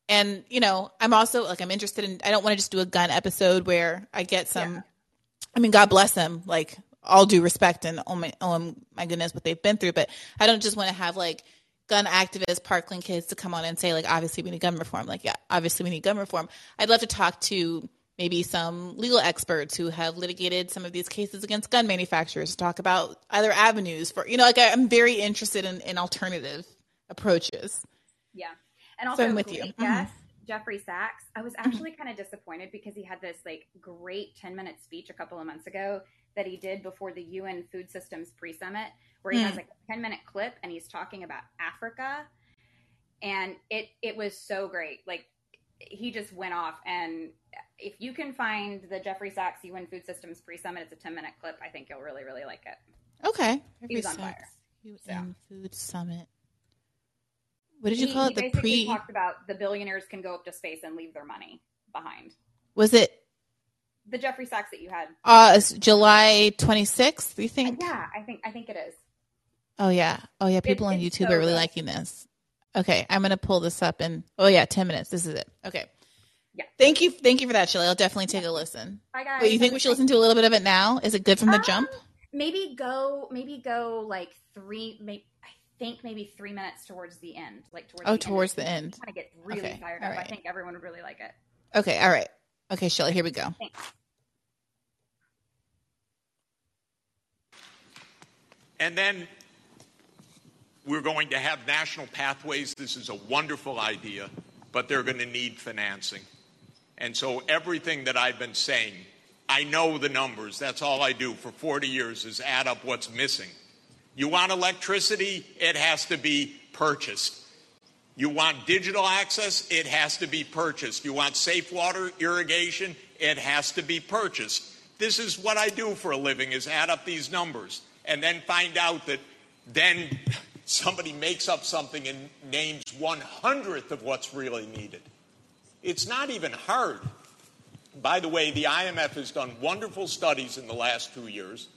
and you know, I'm also like I'm interested in. I don't want to just do a gun episode where I get some. Yeah. I mean, God bless them. Like all due respect and oh my, oh my goodness, what they've been through. But I don't just want to have like gun activists, Parkland kids to come on and say like obviously we need gun reform. Like yeah, obviously we need gun reform. I'd love to talk to maybe some legal experts who have litigated some of these cases against gun manufacturers to talk about other avenues for you know like I'm very interested in, in alternative approaches. Yeah. And also so with you. Mm-hmm. Jeffrey Sachs. I was actually kind of disappointed because he had this like great 10 minute speech a couple of months ago that he did before the UN Food Systems Pre Summit, where he mm. has like a 10 minute clip and he's talking about Africa. And it, it was so great. Like he just went off. And if you can find the Jeffrey Sachs UN Food Systems Pre Summit, it's a 10 minute clip. I think you'll really, really like it. Okay. He was on fire. UN so. Food Summit. What did you he, call it? The pre talked about the billionaires can go up to space and leave their money behind. Was it the Jeffrey Sachs that you had? Uh, July twenty sixth. You think? Yeah, I think I think it is. Oh yeah, oh yeah. People it, on YouTube so are really good. liking this. Okay, I'm gonna pull this up and oh yeah, ten minutes. This is it. Okay. Yeah. Thank you, thank you for that, Shelly. I'll definitely take a listen. Bye guys. Wait, you think we should listen to a little bit of it now? Is it good from the um, jump? Maybe go, maybe go like three, maybe think maybe three minutes towards the end, like towards oh, the towards end. the end. Kind of get really okay. fired up. Right. I think everyone would really like it. Okay, all right. Okay, Shelly, here we go. Thanks. And then we're going to have national pathways. This is a wonderful idea, but they're going to need financing. And so everything that I've been saying, I know the numbers. That's all I do for 40 years is add up what's missing. You want electricity? It has to be purchased. You want digital access? It has to be purchased. You want safe water irrigation? It has to be purchased. This is what I do for a living is add up these numbers and then find out that then somebody makes up something and names one hundredth of what's really needed. It's not even hard. By the way, the IMF has done wonderful studies in the last two years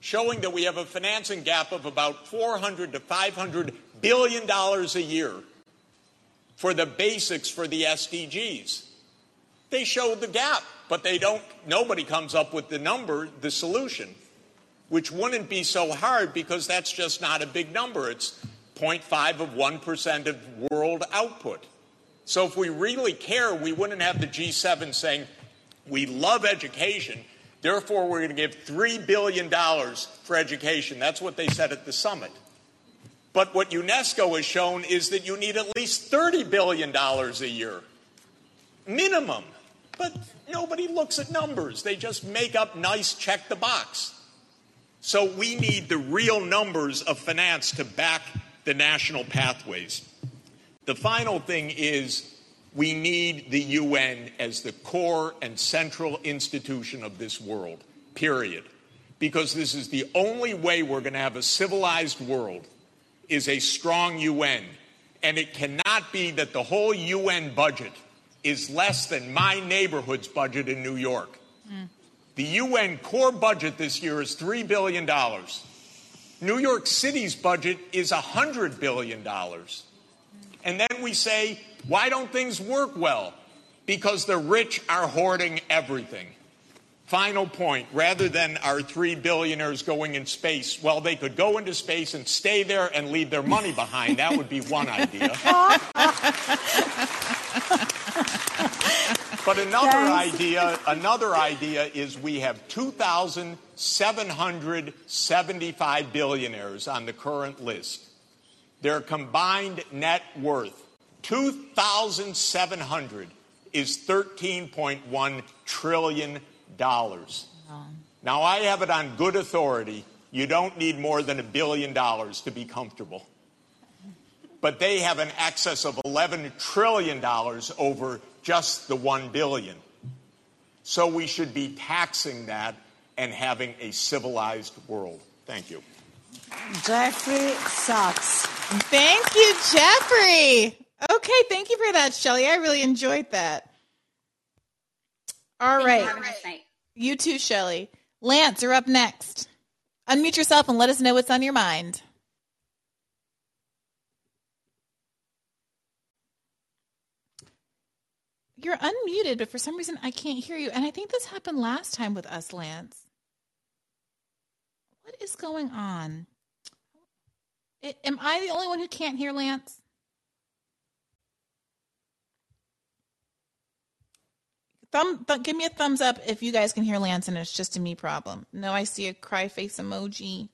showing that we have a financing gap of about 400 to 500 billion dollars a year for the basics for the SDGs. They show the gap, but they don't nobody comes up with the number, the solution, which wouldn't be so hard because that's just not a big number. It's 0.5 of 1% of world output. So if we really care, we wouldn't have the G7 saying, we love education, Therefore, we're going to give $3 billion for education. That's what they said at the summit. But what UNESCO has shown is that you need at least $30 billion a year, minimum. But nobody looks at numbers, they just make up nice check the box. So we need the real numbers of finance to back the national pathways. The final thing is we need the UN as the core and central institution of this world, period. Because this is the only way we're going to have a civilized world is a strong UN. And it cannot be that the whole UN budget is less than my neighborhood's budget in New York. Mm. The UN core budget this year is $3 billion. New York City's budget is $100 billion. And then we say why don't things work well? Because the rich are hoarding everything. Final point rather than our three billionaires going in space, well, they could go into space and stay there and leave their money behind. That would be one idea. *laughs* but another idea, another idea is we have 2,775 billionaires on the current list. Their combined net worth 2,700 is $13.1 trillion. Now, I have it on good authority. You don't need more than a billion dollars to be comfortable. But they have an excess of $11 trillion over just the 1 billion. So we should be taxing that and having a civilized world. Thank you. Jeffrey Sachs. Thank you, Jeffrey. Okay, thank you for that, Shelly. I really enjoyed that. All right. You too, Shelly. Lance, you're up next. Unmute yourself and let us know what's on your mind. You're unmuted, but for some reason I can't hear you. And I think this happened last time with us, Lance. What is going on? Am I the only one who can't hear Lance? Thumb, th- give me a thumbs up if you guys can hear Lance and it's just a me problem. No, I see a cry face emoji.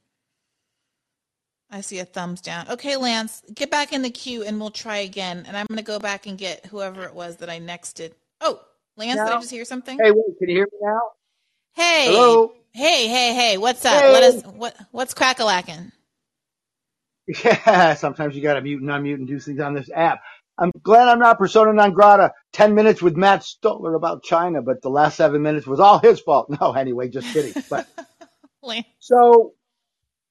I see a thumbs down. Okay, Lance, get back in the queue and we'll try again. And I'm going to go back and get whoever it was that I nexted. Oh, Lance, now, did I just hear something? Hey, wait, can you hear me now? Hey. Hello. Hey, hey, hey, what's up? Hey. Let us what what's crackalacking? *laughs* Yeah, sometimes you got to mute and unmute and do things on this app. I'm glad I'm not persona non grata. 10 minutes with Matt Stoller about China, but the last seven minutes was all his fault. *laughs* No, anyway, just kidding. But *laughs* so,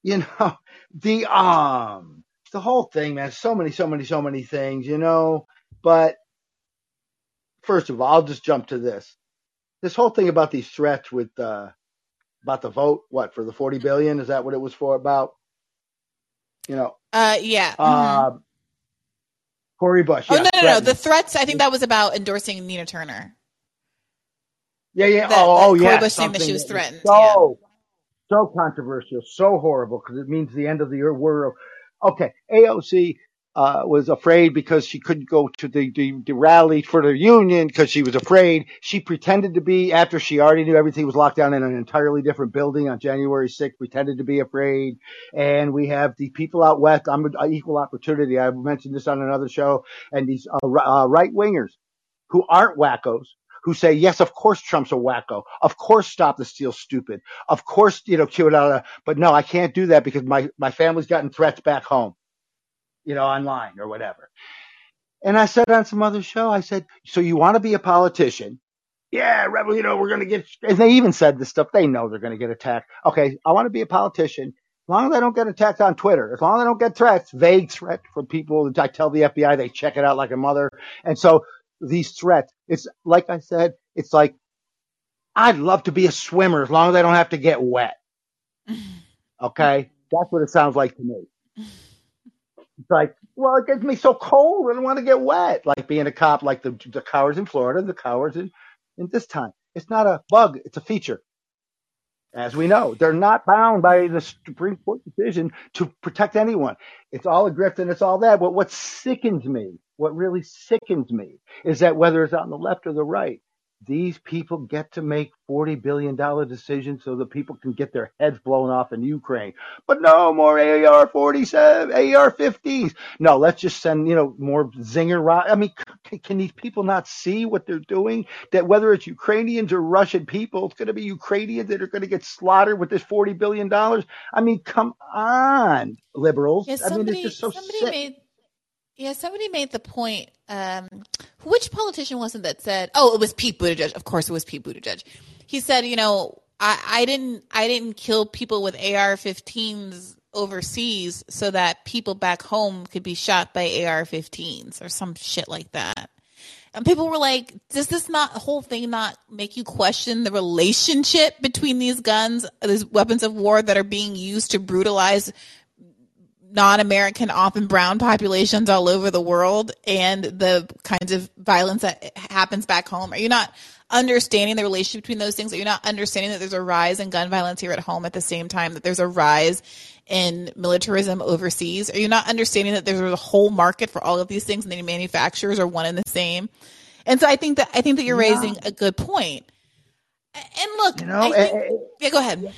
you know, the, um, the whole thing, man, so many, so many, so many things, you know, but first of all, I'll just jump to this. This whole thing about these threats with, uh, about the vote, what, for the 40 billion? Is that what it was for about? You know, uh, yeah. Uh, mm-hmm. Cori Bush. Oh no, no, no. The threats. I think that was about endorsing Nina Turner. Yeah, yeah. That, oh, oh, yeah. Cori Bush saying that she was threatened. So, yeah. So controversial, so horrible because it means the end of the world. Okay, AOC uh, was afraid because she couldn't go to the, the, the rally for the union because she was afraid. She pretended to be, after she already knew everything was locked down in an entirely different building on January 6th, pretended to be afraid. And we have the people out west, I'm an equal opportunity. I mentioned this on another show and these uh, uh, right wingers who aren't wackos, who say, yes, of course Trump's a wacko. Of course stop the steal stupid. Of course, you know, out. But no, I can't do that because my, my family's gotten threats back home you know, online or whatever. And I said on some other show, I said, so you want to be a politician? Yeah, rebel, you know, we're going to get, and they even said this stuff. They know they're going to get attacked. Okay. I want to be a politician. As long as I don't get attacked on Twitter, as long as I don't get threats, vague threats from people. That I tell the FBI, they check it out like a mother. And so these threats, it's like I said, it's like, I'd love to be a swimmer as long as I don't have to get wet. *laughs* Okay. That's what it sounds like to me. It's like, well, it gets me so cold. I don't want to get wet. Like being a cop, like the the cowards in Florida, the cowards in, in this time. It's not a bug. It's a feature. As we know, they're not bound by the Supreme Court decision to protect anyone. It's all a grift and it's all that. But what sickens me, what really sickens me, is that whether it's on the left or the right, these people get to make $40 billion decisions so that people can get their heads blown off in Ukraine. But no more AR 47, AR 50s. No, let's just send, you know, more zinger rock. I mean, can, can these people not see what they're doing? That whether it's Ukrainians or Russian people, it's going to be Ukrainians that are going to get slaughtered with this $40 billion. I mean, come on, liberals. Yeah, somebody, I mean, it's just so somebody sick. made yeah, somebody made the point. Um, which politician was it that said? Oh, it was Pete Buttigieg. Of course, it was Pete Buttigieg. He said, you know, I, I didn't, I didn't kill people with AR-15s overseas so that people back home could be shot by AR-15s or some shit like that. And people were like, does this not whole thing not make you question the relationship between these guns, these weapons of war that are being used to brutalize non-American, often brown populations all over the world and the kinds of violence that happens back home? Are you not understanding the relationship between those things? Are you not understanding that there's a rise in gun violence here at home at the same time that there's a rise in militarism overseas? Are you not understanding that there's a whole market for all of these things and the manufacturers are one and the same? And so I think that I think that you're yeah. raising a good point. And look, you know, think, uh, yeah, go ahead.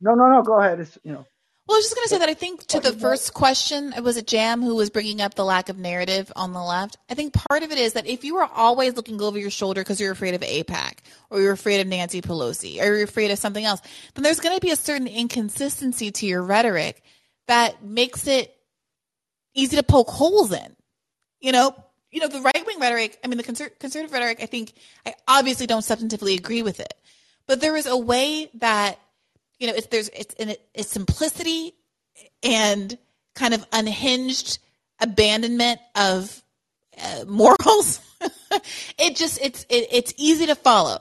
No, no, no, go ahead. It's you know well, I was just going to say that I think to the first question, it was it Jam who was bringing up the lack of narrative on the left? I think part of it is that if you are always looking over your shoulder because you're afraid of AIPAC or you're afraid of Nancy Pelosi or you're afraid of something else, then there's going to be a certain inconsistency to your rhetoric that makes it easy to poke holes in. You know, you know the right wing rhetoric. I mean, the conser- conservative rhetoric. I think I obviously don't substantively agree with it, but there is a way that you know, it's there's it's in its simplicity and kind of unhinged abandonment of uh, morals. *laughs* it just it's it, it's easy to follow.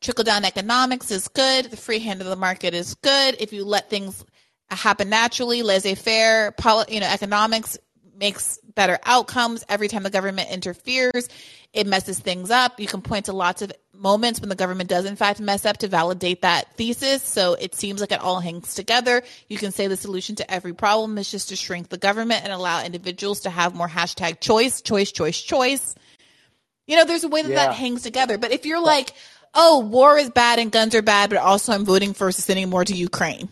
Trickle down economics is good. The free hand of the market is good. If you let things happen naturally, laissez faire, you know, economics makes better outcomes. Every time the government interferes, it messes things up. You can point to lots of moments when the government does in fact mess up to validate that thesis. So it seems like it all hangs together. You can say the solution to every problem is just to shrink the government and allow individuals to have more hashtag choice, choice, choice, choice. You know, there's a way that yeah. that hangs together. But if you're like, oh, war is bad and guns are bad, but also I'm voting for sending more to Ukraine.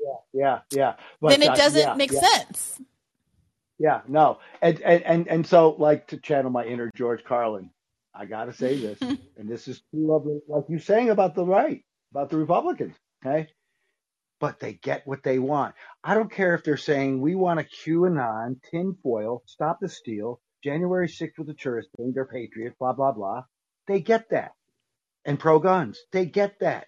Yeah, yeah, yeah. But, then it doesn't uh, yeah, make yeah. sense. Yeah, no, and, and and and so like to channel my inner George Carlin, I gotta say this, *laughs* and this is true of like you saying about the right, about the Republicans, okay? But they get what they want. I don't care if they're saying we want a QAnon, tinfoil, stop the steal, January 6th with the tourist thing, they're patriots, blah blah blah. They get that, and pro guns, they get that.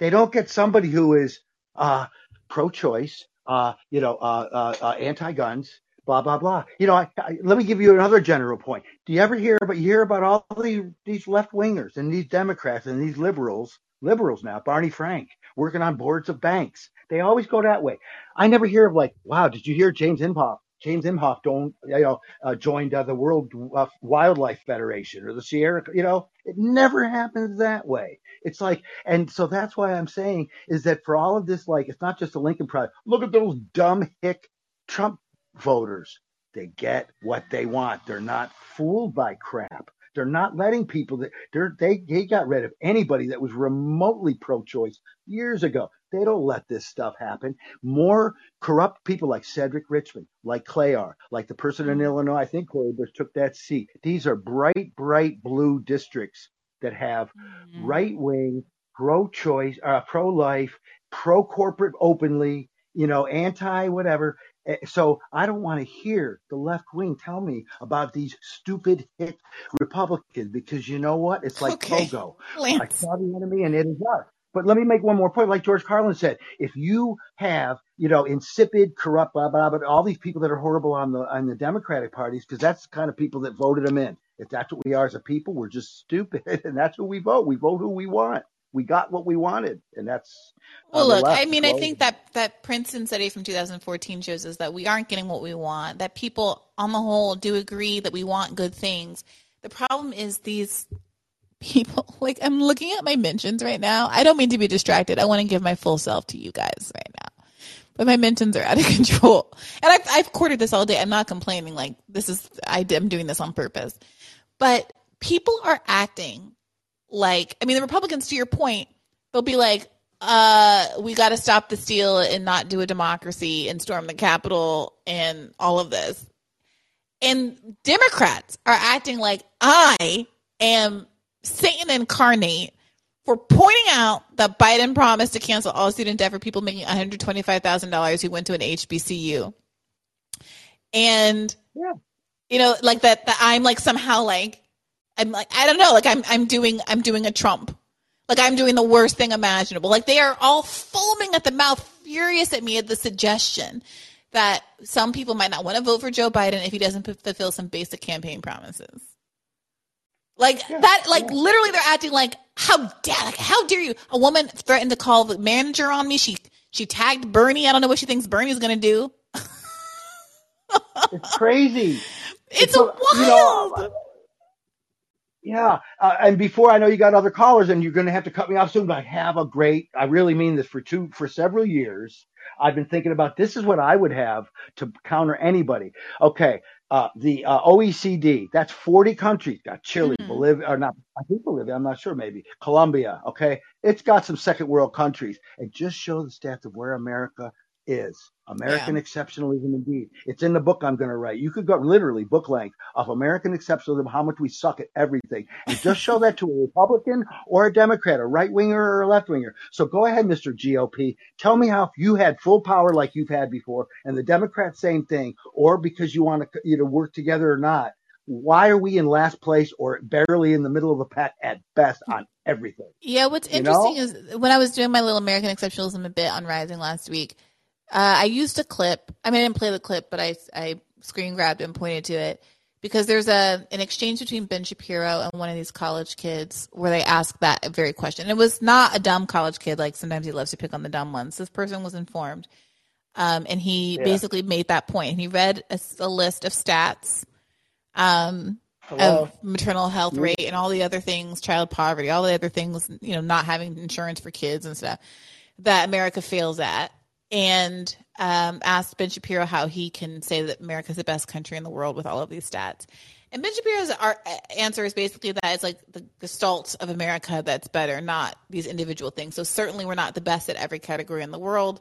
They don't get somebody who is uh, pro-choice, uh, you know, uh, uh, uh anti-guns, blah blah blah. You know, I, I, let me give you another general point. Do you ever hear about you hear about all these these left wingers and these Democrats and these liberals, liberals now, Barney Frank, working on boards of banks. They always go that way. I never hear of like, wow, did you hear James Inhofe? James Inhofe don't you know uh, joined uh, the World uh, Wildlife Federation or the Sierra. You know, it never happens that way. It's like, and so that's why I'm saying is that for all of this, like, it's not just the Lincoln Project. Look at those dumb hick Trump voters. They get what they want. They're not fooled by crap. They're not letting people that they're, they they got rid of anybody that was remotely pro-choice years ago. They don't let this stuff happen. More corrupt people like Cedric Richmond, like Cuellar, like the person in Illinois, I think Cori Bush took that seat. These are bright, bright blue districts that have mm-hmm. right wing, pro-choice, uh, pro-life, pro-corporate openly, you know, anti whatever. Eh, so I don't want to hear the left wing tell me about these stupid hit Republicans because you know what? It's like okay. Pogo. *laughs* Lance. I saw the enemy and it is us. But let me make one more point. Like George Carlin said, if you have, you know, insipid, corrupt, blah, blah, blah, all these people that are horrible on the, on the Democratic parties, because that's the kind of people that voted them in. If that's what we are as a people, we're just stupid. *laughs* And that's who we vote. We vote who we want we got what we wanted, and that's well. Look, I mean, I think that that Princeton study from 2014 shows us that we aren't getting what we want. That people, on the whole, do agree that we want good things. The problem is these people. *laughs* Like, I'm looking at my mentions right now. I don't mean to be distracted. I want to give my full self to you guys right now, but my mentions are *laughs* out of control. And I've I've quartered this all day. I'm not complaining. Like this is I am doing this on purpose, but people are acting like I mean the Republicans to your point, they'll be like, uh, we got to stop the steal and not do a democracy and storm the Capitol and all of this. And Democrats are acting like I am Satan incarnate for pointing out that Biden promised to cancel all student debt for people making $125,000 who went to an HBCU. And, yeah. you know, like that, that I'm like somehow like I'm like I don't know, like I'm I'm doing I'm doing a Trump. Like I'm doing the worst thing imaginable. Like they are all foaming at the mouth, furious at me at the suggestion that some people might not want to vote for Joe Biden if he doesn't fulfill some basic campaign promises. Like yeah, that, like yeah. literally, they're acting like how dare, like how dare you? A woman threatened to call the manager on me. She she tagged Bernie. I don't know what she thinks Bernie's going to do. *laughs* it's crazy. It's, it's a, wild. You know, yeah. Uh, and before I know you got other callers and you're going to have to cut me off soon, but I have a great, I really mean this for two, for several years. I've been thinking about this is what I would have to counter anybody. Okay. Uh, the uh, OECD, that's 40 countries. Got Chile, mm-hmm. Bolivia, or not, I think Bolivia, I'm not sure, maybe. Colombia, okay? It's got some second world countries. And just show the stats of where America is. American yeah. exceptionalism indeed. It's in the book I'm going to write. You could go literally book length of American exceptionalism, how much we suck at everything, and just show that to a Republican or a Democrat, a right winger or a left winger. So go ahead, Mr. GOP. Tell me how if you had full power like you've had before, and the Democrats same thing, or because you want to you know work together or not. Why are we in last place or barely in the middle of the pack at best on everything? Yeah, what's interesting you know? is when I was doing my little American exceptionalism a bit on Rising last week uh, I used a clip. I mean, I didn't play the clip, but I I screen grabbed and pointed to it because there's a an exchange between Ben Shapiro and one of these college kids where they ask that very question. It was not a dumb college kid, like sometimes he loves to pick on the dumb ones. This person was informed. Um, and he yeah. basically made that point. He read a, a list of stats um, of maternal health rate and all the other things, child poverty, all the other things, you know, not having insurance for kids and stuff that America fails at. And um, asked Ben Shapiro how he can say that America is the best country in the world with all of these stats. And Ben Shapiro's answer is basically that it's like the gestalt of America that's better, not these individual things. So certainly we're not the best at every category in the world,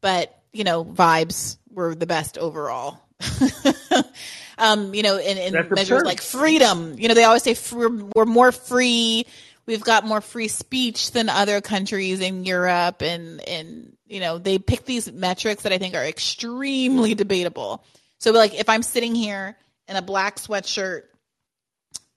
but you know, vibes were the best overall. *laughs* um, you know, in, in measures absurd. like freedom, you know, they always say we're, we're more free. We've got more free speech than other countries in Europe, and and you know, they pick these metrics that I think are extremely debatable. So, like, if I'm sitting here in a black sweatshirt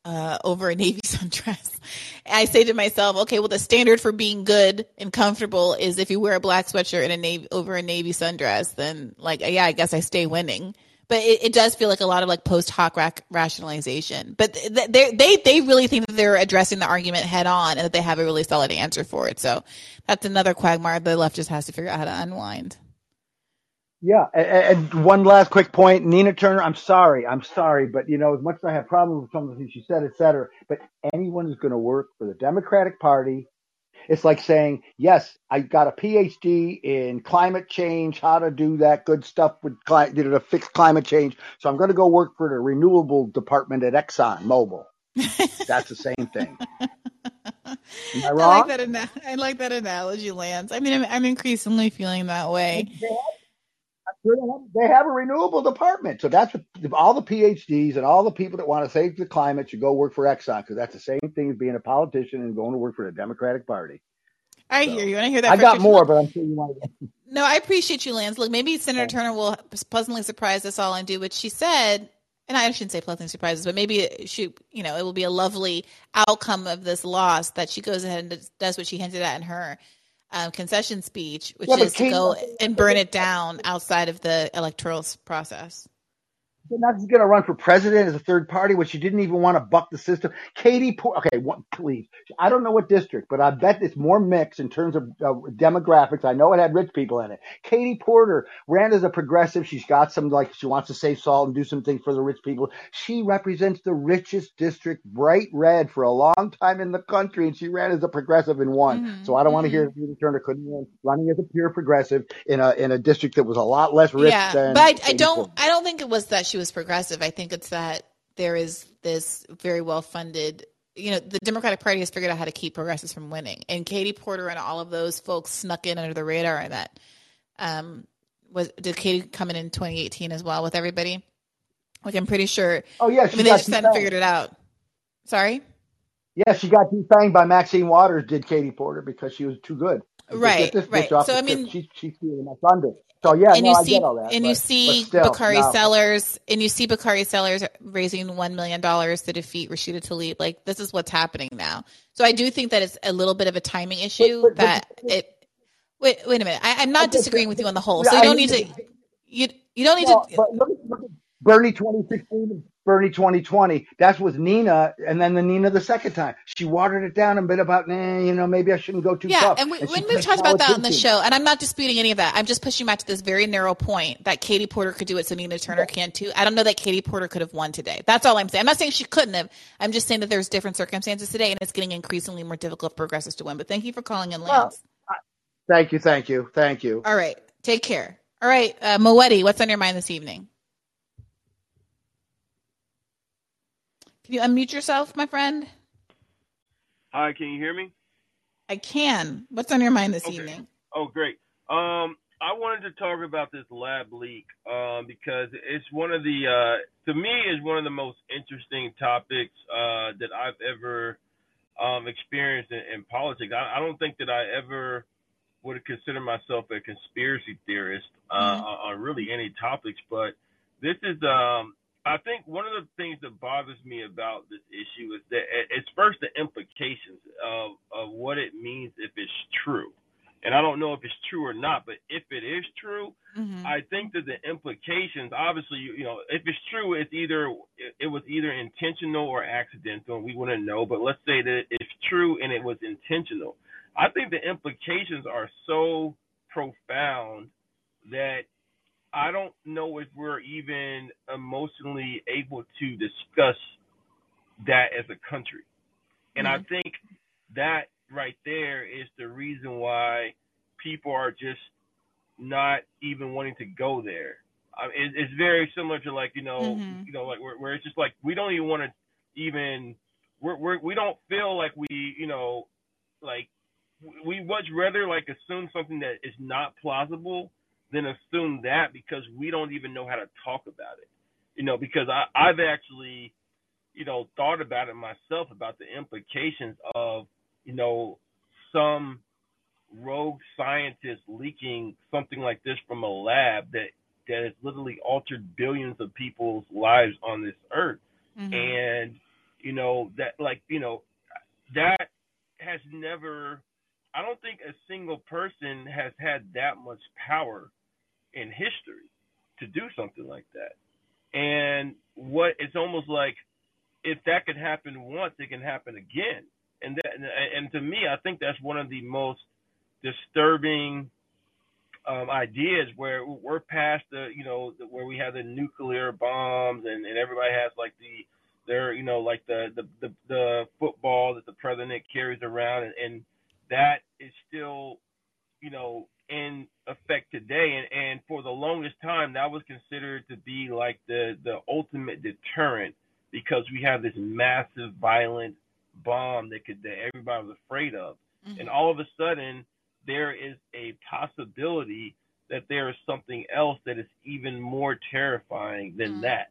uh, over a navy *laughs* sundress. I say to myself, okay, well, the standard for being good and comfortable is if you wear a black sweatshirt and a navy over a navy sundress, then like, yeah, I guess I stay winning. But it, it does feel like a lot of like post hoc rac- rationalization. But they they they really think that they're addressing the argument head on and that they have a really solid answer for it. So that's another quagmire the left just has to figure out how to unwind. Yeah, and, and, one last quick point, Nina Turner. I'm sorry, I'm sorry, but you know, as much as I have problems with some of the things she said, et cetera, but anyone who's going to work for the Democratic Party, it's like saying, yes, I got a PhD in climate change, how to do that good stuff with climate, you know, to fix climate change. So I'm going to go work for the renewable department at Exxon Mobil. *laughs* That's the same thing. *laughs* Am I wrong? I like that. Ana- I like that analogy, Lance. I mean, I'm, I'm increasingly feeling that way. They have a renewable department. So that's what all the PhDs and all the people that want to save the climate should go work for Exxon because that's the same thing as being a politician and going to work for the Democratic Party. I so, hear you. And I hear that. I got more, but I'm sure you want to. No, I appreciate you, Lance. Look, maybe Senator Turner will pleasantly surprise us all and do what she said. And I shouldn't say pleasantly surprises, but maybe she, you know, it will be a lovely outcome of this loss that she goes ahead and does what she hinted at in her um, concession speech, which yeah, is to go and burn it down outside of the electoral process. Not going to run for president as a third party, which she didn't even want to buck the system. Katie, Por- okay, one, please. I don't know what district, but I bet it's more mixed in terms of uh, demographics. I know it had rich people in it. Katie Porter ran as a progressive. She's got some like she wants to save salt and do some things for the rich people. She represents the richest district, bright red, for a long time in the country, and she ran as a progressive and won. Mm-hmm. So I don't mm-hmm. want to hear Katie Turner couldn't win running as a pure progressive in a in a district that was a lot less rich. Yeah, than but I, I don't. Porter. I don't think it was that she she was progressive. I think it's that there is this very well funded you know, the Democratic Party has figured out how to keep progressives from winning. And Katie Porter and all of those folks snuck in under the radar and that. Um, was did Katie come in in 2018 as well with everybody? Like I'm pretty sure. Oh yeah, I mean they just hadn't figured it out. Sorry. Yeah, she got defanged by Maxine Waters. Did Katie Porter because she was too good. Right, right. So I mean, she's she's stealing my thunder. So yeah, and no, you see, that, and but, you see still, Bakari no. Sellers, and you see Bakari Sellers raising one million dollars to defeat Rashida Tlaib. Like this is what's happening now. So I do think that it's a little bit of a timing issue but, but, that it. Wait, wait a minute. I, am not disagreeing with you on the whole. So you don't need to. You you don't need to. But look, look at Bernie 2016 Bernie 2020. That was Nina, and then the Nina the second time. She watered it down a bit about, nah, you know, maybe I shouldn't go too yeah, tough. and, we, and when we've talked about that on the show, and I'm not disputing any of that. I'm just pushing back to this very narrow point that Katie Porter could do it, so Nina Turner yeah. can too. I don't know that Katie Porter could have won today. That's all I'm saying. I'm not saying she couldn't have. I'm just saying that there's different circumstances today, and it's getting increasingly more difficult for progressives to win. But thank you for calling in, Lance. Well, thank you, thank you, thank you. All right, take care. All right, uh, Moetti, what's on your mind this evening? Can you unmute yourself, my friend? Hi, can you hear me? I can. What's on your mind this okay. evening? Oh, great. Um, I wanted to talk about this lab leak um, because it's one of the, uh, to me, is one of the most interesting topics uh, that I've ever um, experienced in, in politics. I, I, don't think that I ever would consider myself a conspiracy theorist uh, mm-hmm. on, on really any topics, but this is um, I think one of the things that bothers me about this issue is that it's first the implications of, of what it means if it's true. And I don't know if it's true or not, but if it is true, mm-hmm. I think that the implications, obviously, you, you know, if it's true, it's either it was either intentional or accidental, and we wouldn't know. But let's say that it's true and it was intentional. I think the implications are so profound that I don't know if we're even emotionally able to discuss that as a country. And mm-hmm. I think that right there is the reason why people are just not even wanting to go there. I mean, it's very similar to like you know, mm-hmm. you know, like where, where, it's just like we don't even want to even we're, we're we don't feel like we you know like we much rather like assume something that is not plausible than assume that because we don't even know how to talk about it. You know, because I I've actually you know thought about it myself about the implications of you know some rogue scientist leaking something like this from a lab that that has literally altered billions of people's lives on this earth. Mm-hmm. And you know that like you know that has never I don't think a single person has had that much power in history to do something like that. And what it's almost like if that could happen once, it can happen again. And that, and to me, I think that's one of the most disturbing um, ideas where we're past the you know where we have the nuclear bombs and, and everybody has like the their you know like the, the the the football that the president carries around and, and that is still you know in effect today and, and for the longest time that was considered to be like the the ultimate deterrent because we have this massive violent bomb that could that everybody was afraid of mm-hmm. and all of a sudden there is a possibility that there is something else that is even more terrifying than mm. that.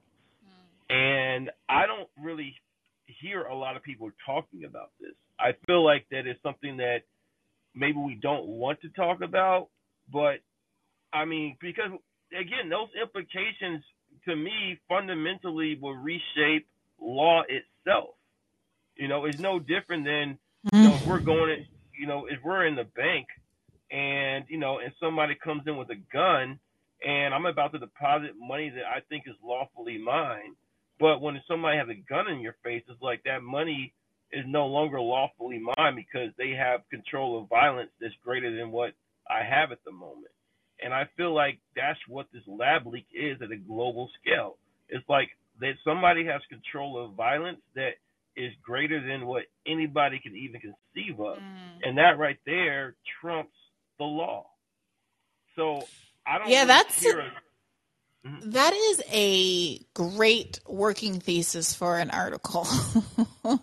Mm. And I don't really hear a lot of people talking about this. I feel like that is something that maybe we don't want to talk about, but I mean, because again, those implications to me fundamentally will reshape law itself. You know, it's no different than you know, if we're mm-hmm. going, you know, if we're in the bank and you know, and somebody comes in with a gun, and I'm about to deposit money that I think is lawfully mine, but when somebody has a gun in your face, it's like that money is no longer lawfully mine because they have control of violence that's greater than what I have at the moment. And I feel like that's what this lab leak is at a global scale. It's like that somebody has control of violence that is greater than what anybody can even conceive of. Mm. And that right there trumps the law. So I don't. Yeah, that's. A. Mm-hmm. that is a great working thesis for an article. *laughs*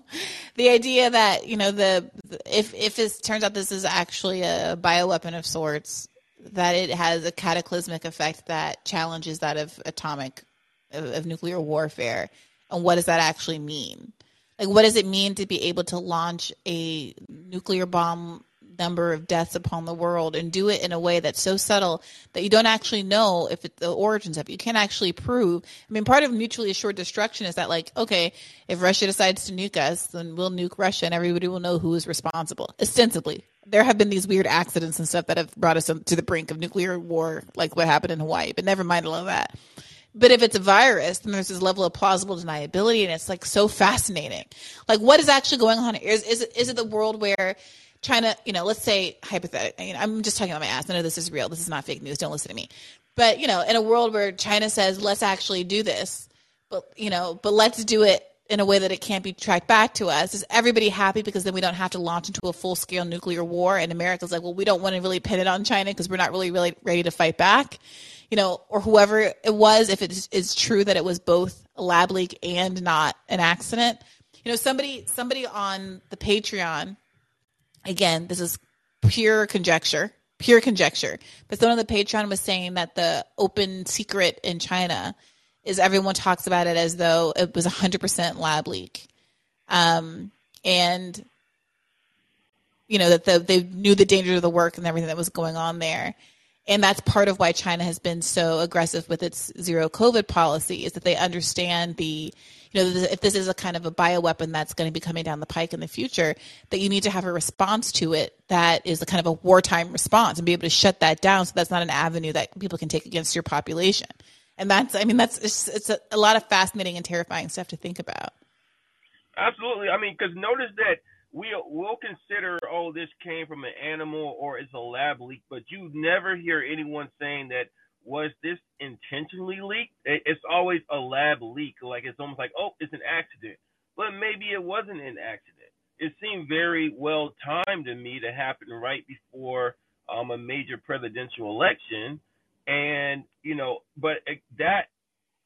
the idea that you know the if if it turns out this is actually a bioweapon of sorts, that it has a cataclysmic effect that challenges that of atomic of, of nuclear warfare, and what does that actually mean? Like, what does it mean to be able to launch a nuclear bomb number of deaths upon the world and do it in a way that's so subtle that you don't actually know if it's the origins of it. You can't actually prove. I mean, part of mutually assured destruction is that like, okay, if Russia decides to nuke us, then we'll nuke Russia and everybody will know who is responsible. Ostensibly. There have been these weird accidents and stuff that have brought us to the brink of nuclear war, like what happened in Hawaii, but never mind all of that. But if it's a virus, then there's this level of plausible deniability, and it's like so fascinating. Like, what is actually going on? Is is it, is it the world where China, you know, let's say hypothetically, I'm just talking about my ass. I know this is real. This is not fake news. Don't listen to me. But, you know, in a world where China says, let's actually do this, but, you know, but let's do it in a way that it can't be tracked back to us. Is everybody happy because then we don't have to launch into a full scale nuclear war? And America's like, well, we don't want to really pin it on China because we're not really, really ready to fight back, you know, or whoever it was, if it is true that it was both a lab leak and not an accident. You know, somebody, somebody on the Patreon again, this is pure conjecture, pure conjecture. But someone on the Patreon was saying that the open secret in China is everyone talks about it as though it was 100% lab leak. Um, and, you know, that the, they knew the danger of the work and everything that was going on there. And that's part of why China has been so aggressive with its zero COVID policy is that they understand the you know, if this is a kind of a bioweapon that's going to be coming down the pike in the future, that you need to have a response to it that is a kind of a wartime response and be able to shut that down so that's not an avenue that people can take against your population. And that's, I mean, that's, it's, it's a, a lot of fascinating and terrifying stuff to think about. Absolutely. I mean, because notice that we will consider, oh, this came from an animal or it's a lab leak, but you never hear anyone saying that was this intentionally leaked? It's always a lab leak. Like it's almost like, oh, it's an accident. But maybe it wasn't an accident. It seemed very well timed to me to happen right before um, a major presidential election. And, you know, but that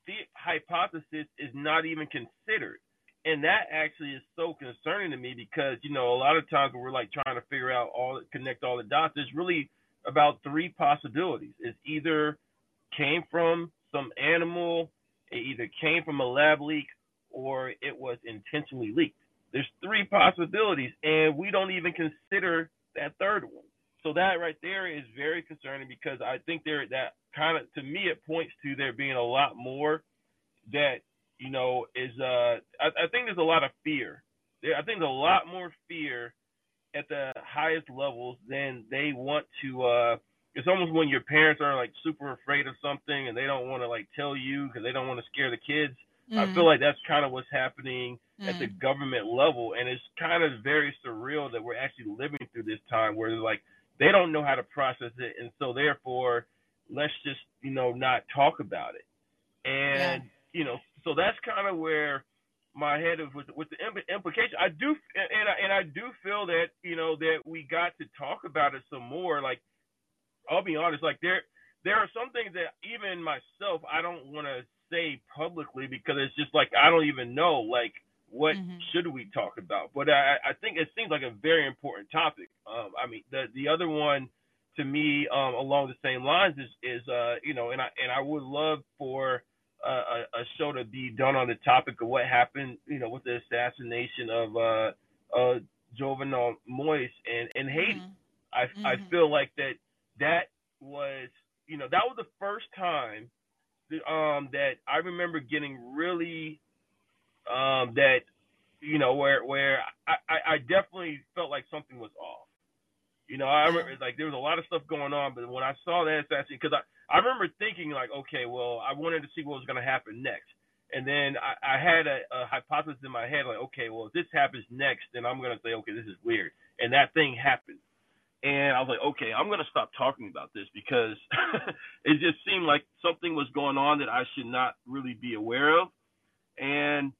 the hypothesis is not even considered. And that actually is so concerning to me because, you know, a lot of times when we're like trying to figure out all, connect all the dots, there's really about three possibilities. It's either came from some animal, it either came from a lab leak, or it was intentionally leaked. There's three possibilities, and we don't even consider that third one. So that right there is very concerning because I think there that kind of to me it points to there being a lot more that you know is uh I, I think there's a lot of fear. There, I think there's a lot more fear at the highest levels than they want to uh it's almost when your parents are like super afraid of something and they don't want to like tell you because they don't want to scare the kids. Mm. I feel like that's kind of what's happening mm. at the mm. government level, and it's kind of very surreal that we're actually living through this time where like they don't know how to process it, and so therefore, let's just you know not talk about it. And yeah. you know, so that's kind of where my head is with with the implication. I do, and I, and I do feel that you know that we got to talk about it some more. Like I'll be honest, like there there are some things that even myself I don't want to say publicly because it's just like I don't even know like what mm-hmm. should we talk about. But I I think it seems like a very important topic. Um, I mean the the other one to me um, along the same lines is is uh you know and I and I would love for a, a show to be done on the topic of what happened you know with the assassination of uh uh Jovenel Moise in in Haiti. Mm-hmm. I mm-hmm. I feel like that that was you know that was the first time that, um that I remember getting really um that you know where where I, I, I definitely felt like something was off. You know, I remember like there was a lot of stuff going on, but when I saw that assassination, because I, I remember thinking like, okay, well, I wanted to see what was going to happen next, and then I, I had a, a hypothesis in my head like, okay, well, if this happens next, then I'm going to say, okay, this is weird, and that thing happened. And I was like, okay, I'm gonna stop talking about this because *laughs* it just seemed like something was going on that I should not really be aware of. And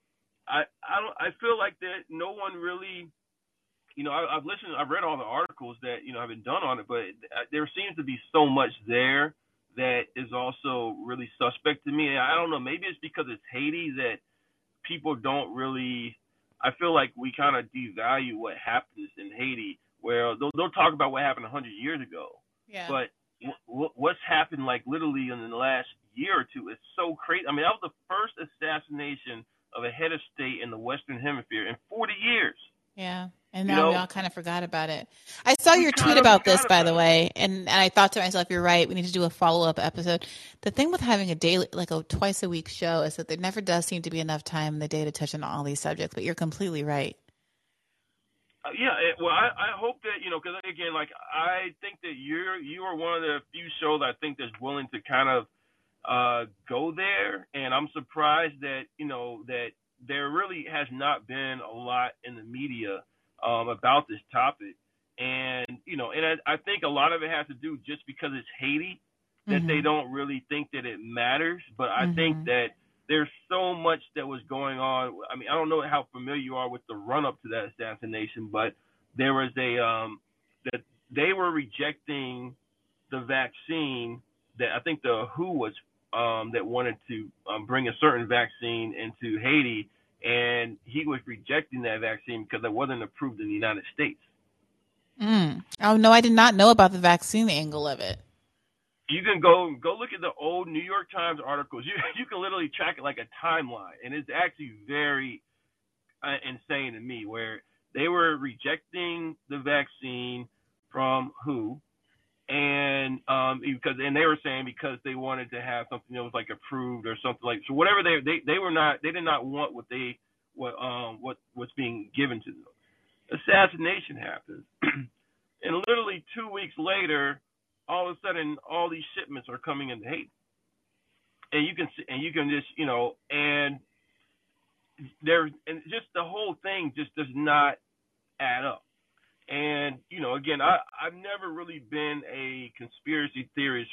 I I don't I feel like that no one really, you know, I, I've listened, I've read all the articles that you know have been done on it, but uh, there seems to be so much there that is also really suspect to me. I don't know, maybe it's because it's Haiti that people don't really. I feel like we kind of devalue what happens in Haiti where they'll, they'll talk about what happened 100 years ago. Yeah. But w- what's happened like literally in the last year or two is so crazy. I mean, that was the first assassination of a head of state in the Western Hemisphere in 40 years. Yeah. And now you know, we all kind of forgot about it. I saw your tweet about this, by the way, and, and I thought to myself, "You're right. We need to do a follow up episode." The thing with having a daily, like a twice a week show, is that there never does seem to be enough time in the day to touch on all these subjects. But you're completely right. Uh, yeah, it, well, I, I hope that you know, because again, like I think that you're you are one of the few shows I think that's willing to kind of uh, go there, and I'm surprised that you know that there really has not been a lot in the media um, about this topic, and you know, and I, I think a lot of it has to do just because it's Haiti that mm-hmm. they don't really think that it matters, but I mm-hmm. think that there's so much that was going on. I mean, I don't know how familiar you are with the run up to that assassination, but there was a um, that they were rejecting the vaccine that I think the WHO was um, that wanted to um, bring a certain vaccine into Haiti, and he was rejecting that vaccine because it wasn't approved in the United States. Mm. Oh no, I did not know about the vaccine angle of it you can go go look at the old New York Times articles. *laughs* You you can literally track it like a timeline, and it's actually very uh, insane to me where they were rejecting the vaccine from WHO, and um because and they were saying because they wanted to have something that was like approved or something like so whatever they they they were not they did not want what they what um what was being given to them. Assassination happens, *clears throat* and literally two weeks later all of a sudden all these shipments are coming into Haiti, and you can see and you can just you know and there and just the whole thing just does not add up. And you know, again, I I've never really been a conspiracy theorist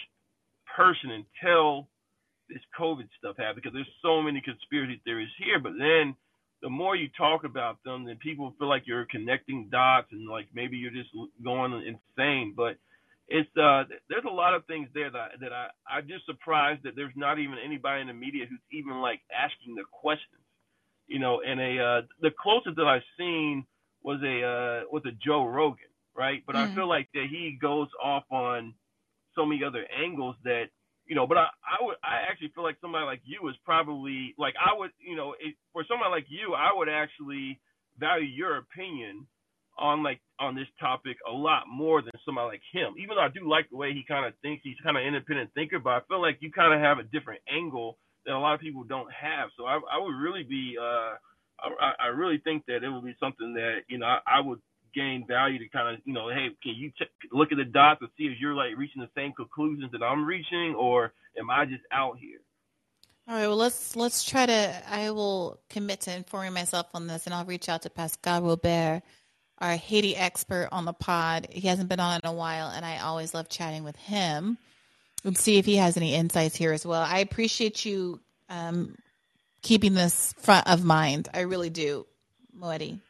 person until this COVID stuff happened because there's so many conspiracy theories here. But then the more you talk about them, then people feel like you're connecting dots and like maybe you're just going insane. But it's uh there's a lot of things there that that I I'm just surprised that there's not even anybody in the media who's even like asking the questions. You know, and a uh the closest that I've seen was a uh was a Joe Rogan, right? But mm-hmm. I feel like that he goes off on so many other angles that you know, but I, I would, I actually feel like somebody like you is probably like I would, you know, it, for somebody like you, I would actually value your opinion on like on this topic a lot more than somebody like him. Even though I do like the way he kind of thinks, he's kind of independent thinker, but I feel like you kind of have a different angle that a lot of people don't have. So I, I would really be, uh, I, I really think that it would be something that you know I, I would gain value to kind of you know, hey, can you check, look at the dots and see if you're like reaching the same conclusions that I'm reaching, or am I just out here? All right, well let's let's try to. I will commit to informing myself on this, and I'll reach out to Pascal Robert our Haiti expert on the pod. He hasn't been on in a while, and I always love chatting with him and see if he has any insights here as well. I appreciate you um, keeping this front of mind. I really do, Moetti.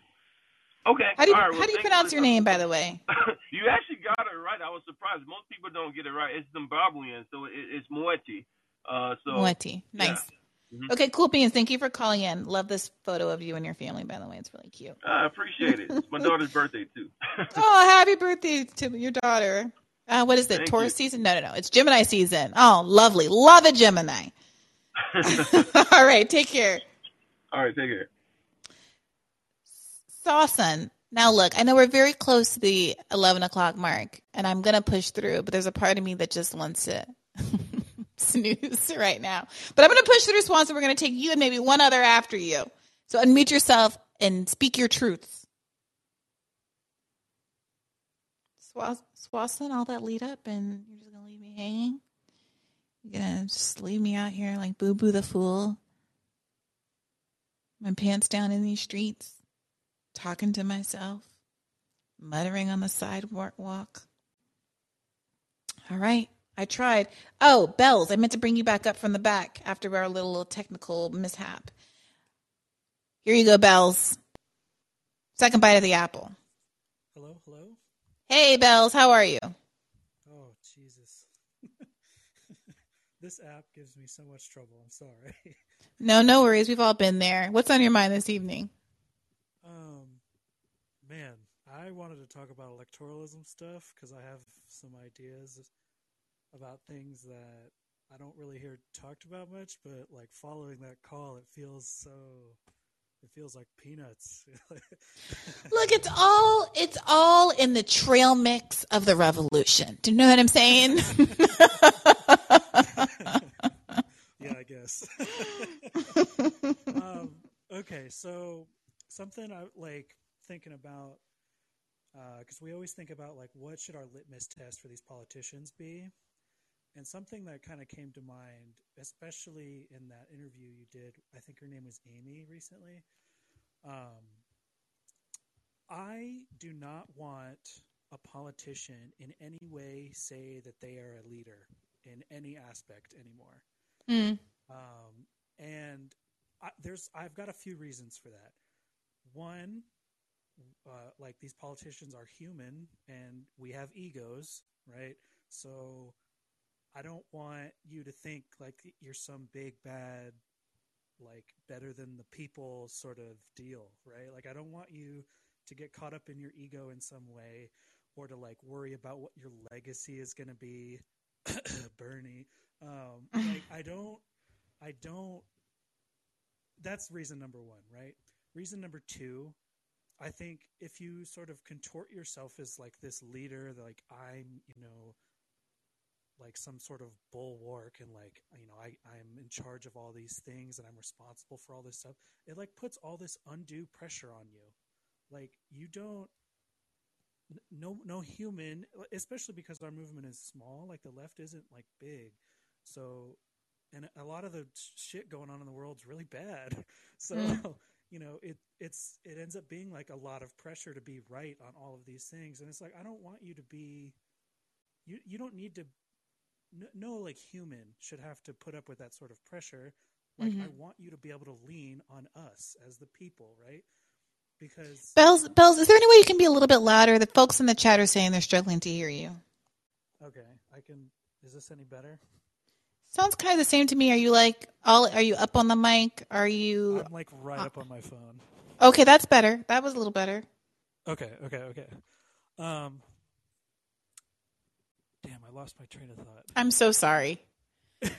Okay. How do you, right, well, how do you pronounce your name, by the way? *laughs* you actually got it right. I was surprised. Most people don't get it right. It's Zimbabwean, so it, it's Moeti. Uh, so Moetti. Nice. Yeah. Mm-hmm. Okay, cool beans. Thank you for calling in. Love this photo of you and your family, by the way. It's really cute. I appreciate it. It's my *laughs* daughter's birthday too. *laughs* oh, happy birthday to your daughter. Uh, what is it? Thank Taurus you. season? No, no, no. It's Gemini season. Oh, lovely. Love a Gemini. *laughs* All right, take care. All right, take care. Sawson. Now, look, I know we're very close to the 11 o'clock mark, and I'm going to push through, but there's a part of me that just wants to *laughs* snooze right now. But I'm going to push through Swanson. We're going to take you and maybe one other after you. So unmute yourself and speak your truths. Swanson, all that lead up, and you're just going to leave me hanging? You're going to just leave me out here like Boo Boo the Fool? My pants down in these streets, talking to myself, muttering on the sidewalk. All right. I tried. Oh, bells. I meant to bring you back up from the back after our little, little technical mishap. Here you go, bells. Second bite of the apple. Hello, hello. Hey, bells. How are you? Oh, Jesus. This app gives me so much trouble. I'm sorry. *laughs* no, no worries. We've all been there. What's on your mind this evening? Um, man, I wanted to talk about electoralism stuff because I have some ideas about things that I don't really hear talked about much, but like following that call, it feels so. It feels like peanuts. *laughs* Look, it's all it's all in the trail mix of the revolution. Do you know what I'm saying? *laughs* yeah, I guess. *laughs* um, okay, so something I like thinking about because uh, we always think about like what should our litmus test for these politicians be and something that kind of came to mind, especially in that interview you did, I think her name was Amy recently. Um, I do not want a politician in any way say that they are a leader in any aspect anymore. Mm. Um, and I, there's, I've got a few reasons for that. One, uh, like these politicians are human and we have egos, right? So I don't want you to think like you're some big bad like better than the people sort of deal, right? Like I don't want you to get caught up in your ego in some way or to like worry about what your legacy is going to be *coughs* Bernie. Um *laughs* like I don't I don't that's reason number 1, right? Reason number 2, I think if you sort of contort yourself as like this leader, like I'm, you know, like some sort of bulwark and like you know I I'm in charge of all these things and I'm responsible for all this stuff. It like puts all this undue pressure on you. Like you don't no no human especially because our movement is small like the left isn't like big so and a lot of the shit going on in the world's really bad *laughs* so mm. you know it it's it ends up being like a lot of pressure to be right on all of these things and it's like i don't want you to be you you don't need to no, no like human should have to put up with that sort of pressure. Like Mhm. I want you to be able to lean on us as the people, right? Because Bells, Bells, is there any way you can be a little bit louder? The folks in the chat are saying they're struggling to hear you. okay, I can. Is this any better? Sounds kind of the same to me. Are you like all? Are you up on the mic? Are you? I'm like right up on my phone. Okay, that's better. That was a little better. Okay, okay, okay. Um, damn, I lost my train of thought. I'm so sorry. *laughs*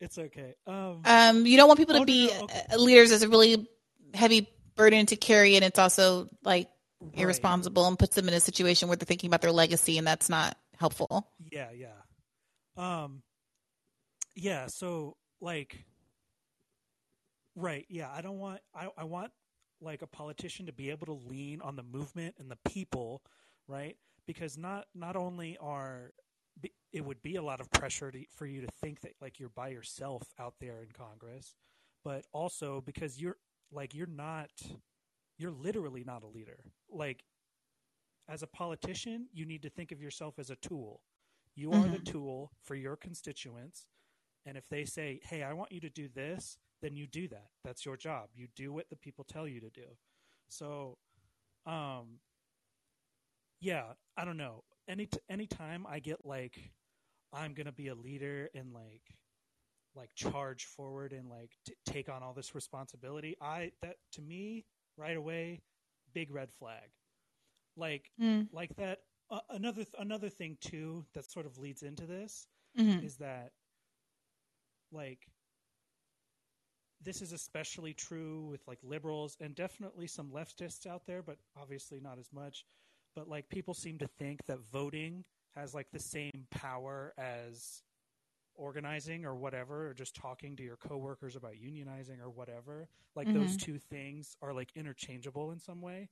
It's okay. Um, Um, you don't want people to Oh, be no, okay. uh, leaders as a really heavy burden to carry, and it's also like irresponsible and puts them in a situation where they're thinking about their legacy, and that's not helpful. Yeah, yeah. Um yeah, so like right, yeah, I don't want I I want like a politician to be able to lean on the movement and the people, right? Because not not only are it would be a lot of pressure to, for you to think that like you're by yourself out there in Congress, but also because you're like you're not you're literally not a leader. Like as a politician, you need to think of yourself as a tool. You are the Mhm. tool for your constituents. And if they say, hey, I want you to do this, then you do that. That's your job. You do what the people tell you to do. So, um, yeah, I don't know. Any t- anytime I get like, I'm gonna be a leader and like, like charge forward and like t- take on all this responsibility, I that to me right away, big red flag. Like, Mm. like that. Uh, another th- another thing too that sort of leads into this Mhm. is that like this is especially true with like liberals and definitely some leftists out there but obviously not as much. But like people seem to think that voting has like the same power as organizing or whatever or just talking to your coworkers about unionizing or whatever. Like those Mhm. two things are like interchangeable in some way.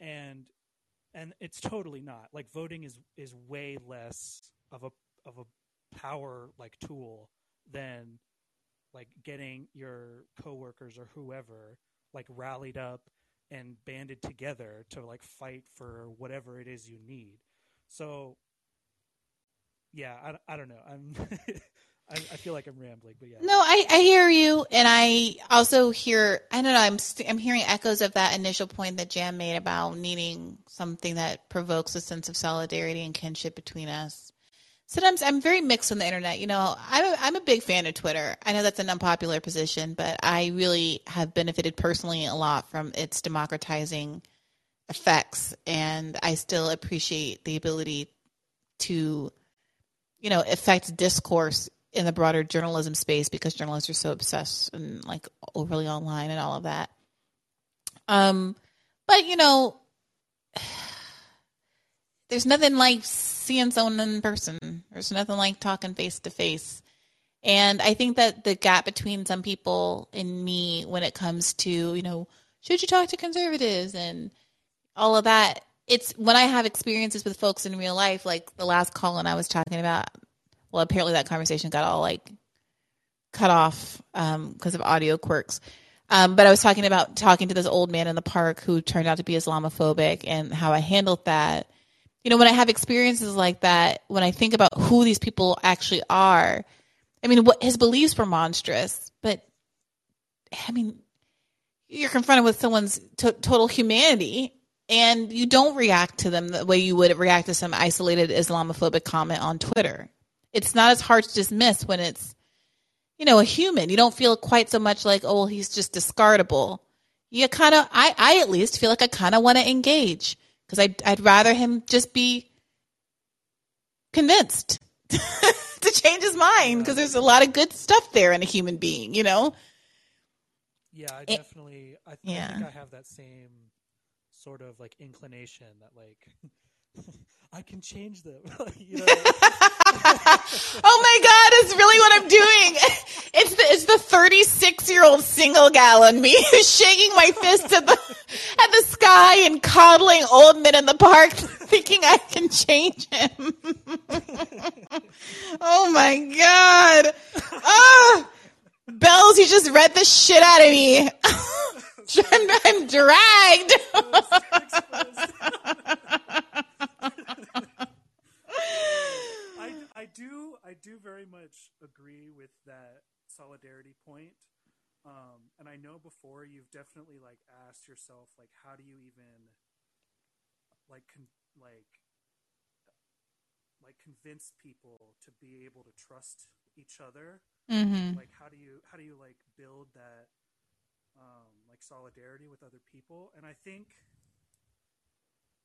And and it's totally not. Like voting is is way less of a of a power like tool than like getting your coworkers or whoever like rallied up and banded together to like fight for whatever it is you need so yeah i, I don't know i'm *laughs* I, I feel like i'm rambling but yeah No, I, I hear you, and I also hear. I don't know. I'm st- I'm hearing echoes of that initial point that Jam made about needing something that provokes a sense of solidarity and kinship between us. Sometimes I'm very mixed on the internet. You know, I'm a, I'm a big fan of Twitter. I know that's an unpopular position, but I really have benefited personally a lot from its democratizing effects, and I still appreciate the ability to you know affect discourse in the broader journalism space because journalists are so obsessed and like overly online and all of that um but you know there's nothing like seeing someone in person. There's nothing like talking face to face. And i think that the gap between some people and me when it comes to you know should you talk to conservatives and all of that it's when i have experiences with folks in real life like the last call and i was talking about well apparently that conversation got all like cut off because of audio quirks. Um, but i was talking about talking to this old man in the park who turned out to be islamophobic and how i handled that you know when i have experiences like that when i think about who these people actually are i mean what his beliefs were monstrous but i mean you're confronted with someone's to- total humanity and you don't react to them the way you would react to some isolated islamophobic comment on twitter. It's not as hard to dismiss when it's you know a human. You don't feel quite so much like oh well he's just discardable. You kind of i i at least feel like i kind of want to engage because I'd, I'd rather him just be convinced *laughs* to change his mind because there's a lot of good stuff there in a human being you know yeah i It- definitely I, I yeah. think i have that same sort of like inclination that like *laughs* i can change them *laughs* you know *laughs* oh my god, it's really what I'm doing. *laughs* It's the it's the 36 year old single gal in me who's shaking my fist at the at the sky and coddling old men in the park, thinking I can change him. oh my god. Ah, Bells, you just read the shit out of me. I'm, I'm dragged. I, do I do very much agree with that solidarity point. Um, and I know before you've definitely like asked yourself like how do you even like con- like like convince people to be able to trust each other mm-hmm. like how do you how do you like build that um, like solidarity with other people and i think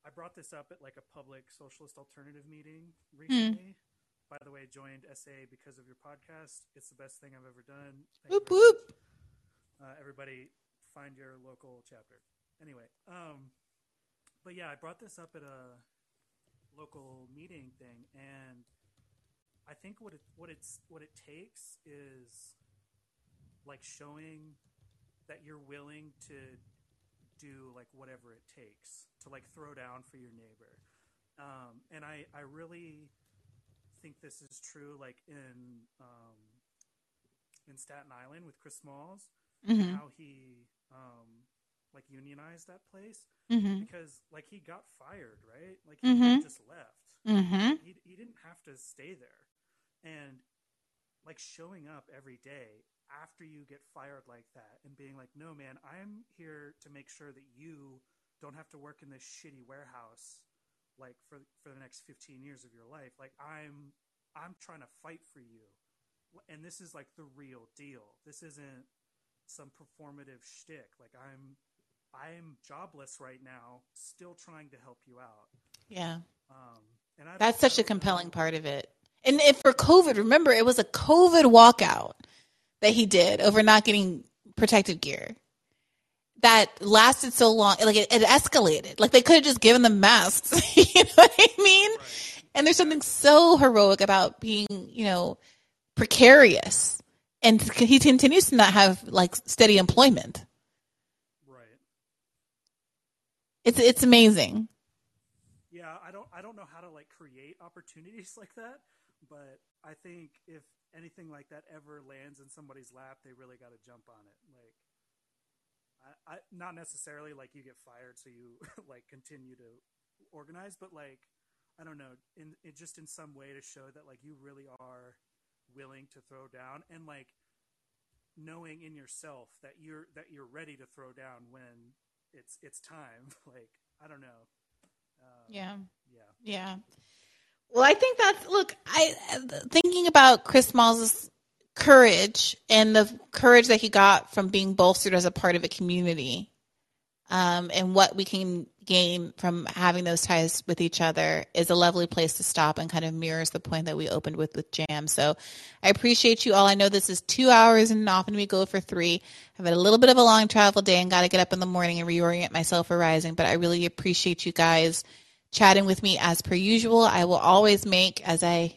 i brought this up at like a public socialist alternative meeting recently mm. By the way joined sa because of your podcast. It's the best thing i've ever done. Thank whoop whoop. uh, everybody find your local chapter. Anyway um but yeah i brought this up at a local meeting thing, and I think what it what it's what it takes is like showing that you're willing to do like whatever it takes to like throw down for your neighbor. Um, and I, I really think this is true like in um, in Staten Island with Chris Smalls, mm-hmm. how he um, like unionized that place mm-hmm. because like he got fired, right? Like he mm-hmm. just left. Mm-hmm. He he didn't have to stay there, and like showing up every day after you get fired like that and being like, no man, I'm here to make sure that you don't have to work in this shitty warehouse like for for the next 15 years of your life. Like I'm I'm trying to fight for you. And this is like the real deal. This isn't some performative shtick. Like I'm I'm jobless right now, still trying to help you out. Yeah. Um, and I That's such a compelling part of it. And if for COVID, remember it was a COVID walkout that he did over not getting protective gear that lasted so long. Like it, it escalated. Like they could have just given them masks. *laughs* you know what I mean? Right. And there's something so heroic about being, you know, precarious. And he continues to not have like steady employment. Right. It's it's amazing. Yeah, I don't I don't know how to like create opportunities *laughs* like that, but I think if anything like that ever lands in somebody's lap, they really got to jump on it. Like I, I not necessarily like you get fired so you *laughs* like continue to organize, but like I don't know, in it just in some way to show that like you really are willing to throw down and like knowing in yourself that you're that you're ready to throw down when it's it's time. *laughs* Like I don't know. Um, yeah. Yeah. Yeah. Well, I think that's look. I thinking about Chris Smalls' courage and the courage that he got from being bolstered as a part of a community, um, and what we can gain from having those ties with each other is a lovely place to stop and kind of mirrors the point that we opened with with Jam. So I appreciate you all. I know this is two hours and often we go for three. I've had a little bit of a long travel day and got to get up in the morning and reorient myself for rising, but I really appreciate you guys chatting with me as per usual. I will always make, as I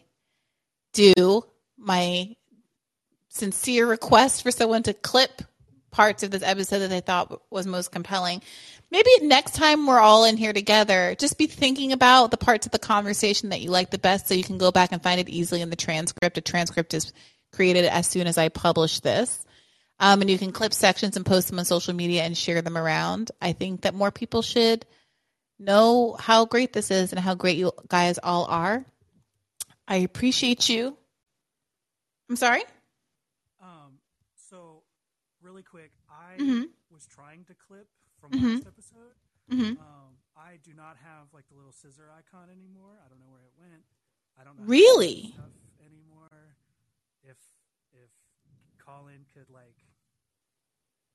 do, my sincere request for someone to clip parts of this episode that they thought was most compelling maybe next time we're all in here together, just be thinking about the parts of the conversation that you like the best so you can go back and find it easily in the transcript. A transcript is created as soon as I publish this. Um, and you can clip sections and post them on social media and share them around. I think that more people should know how great this is and how great you guys all are. I appreciate you. I'm sorry? Really quick, I mm-hmm. was trying to clip from mm-hmm. last episode. Mm-hmm. Um, I do not have like the little scissor icon anymore. I don't know where it went. I don't know really anymore. If if Callin could like,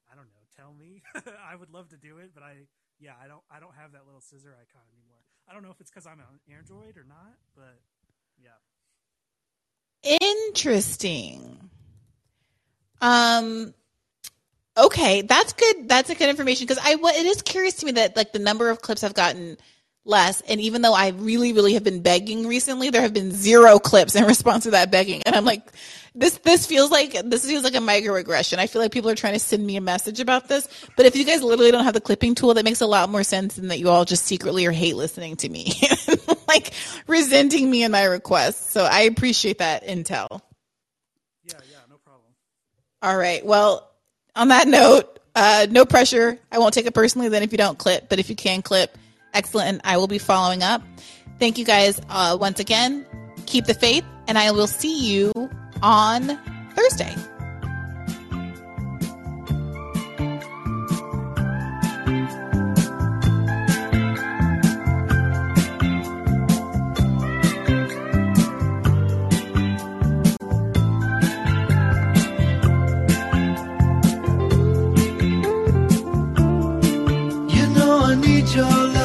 I don't know, tell me, *laughs* I would love to do it. But I yeah, I don't I don't have that little scissor icon anymore. I don't know if it's because I'm an Android or not, but yeah. Interesting. Um, Okay, that's good. That's a good information because I it is curious to me that like the number of clips I've gotten less, and even though I really, really have been begging recently, there have been zero clips in *laughs* response to that begging, and I'm like, this this feels like this feels like a microaggression. I feel like people are trying to send me a message about this, but if you guys literally don't have the clipping tool, that makes a lot more sense than that you all just secretly or hate listening to me, *laughs* like resenting me and my requests. So I appreciate that intel. Yeah, yeah, no problem. All right, well on that note, uh, no pressure. I won't take it personally then if you don't clip, but if you can clip, excellent. And I will be following up. Thank you guys uh, once again. Keep the faith, and I will see you on Thursday. I've left the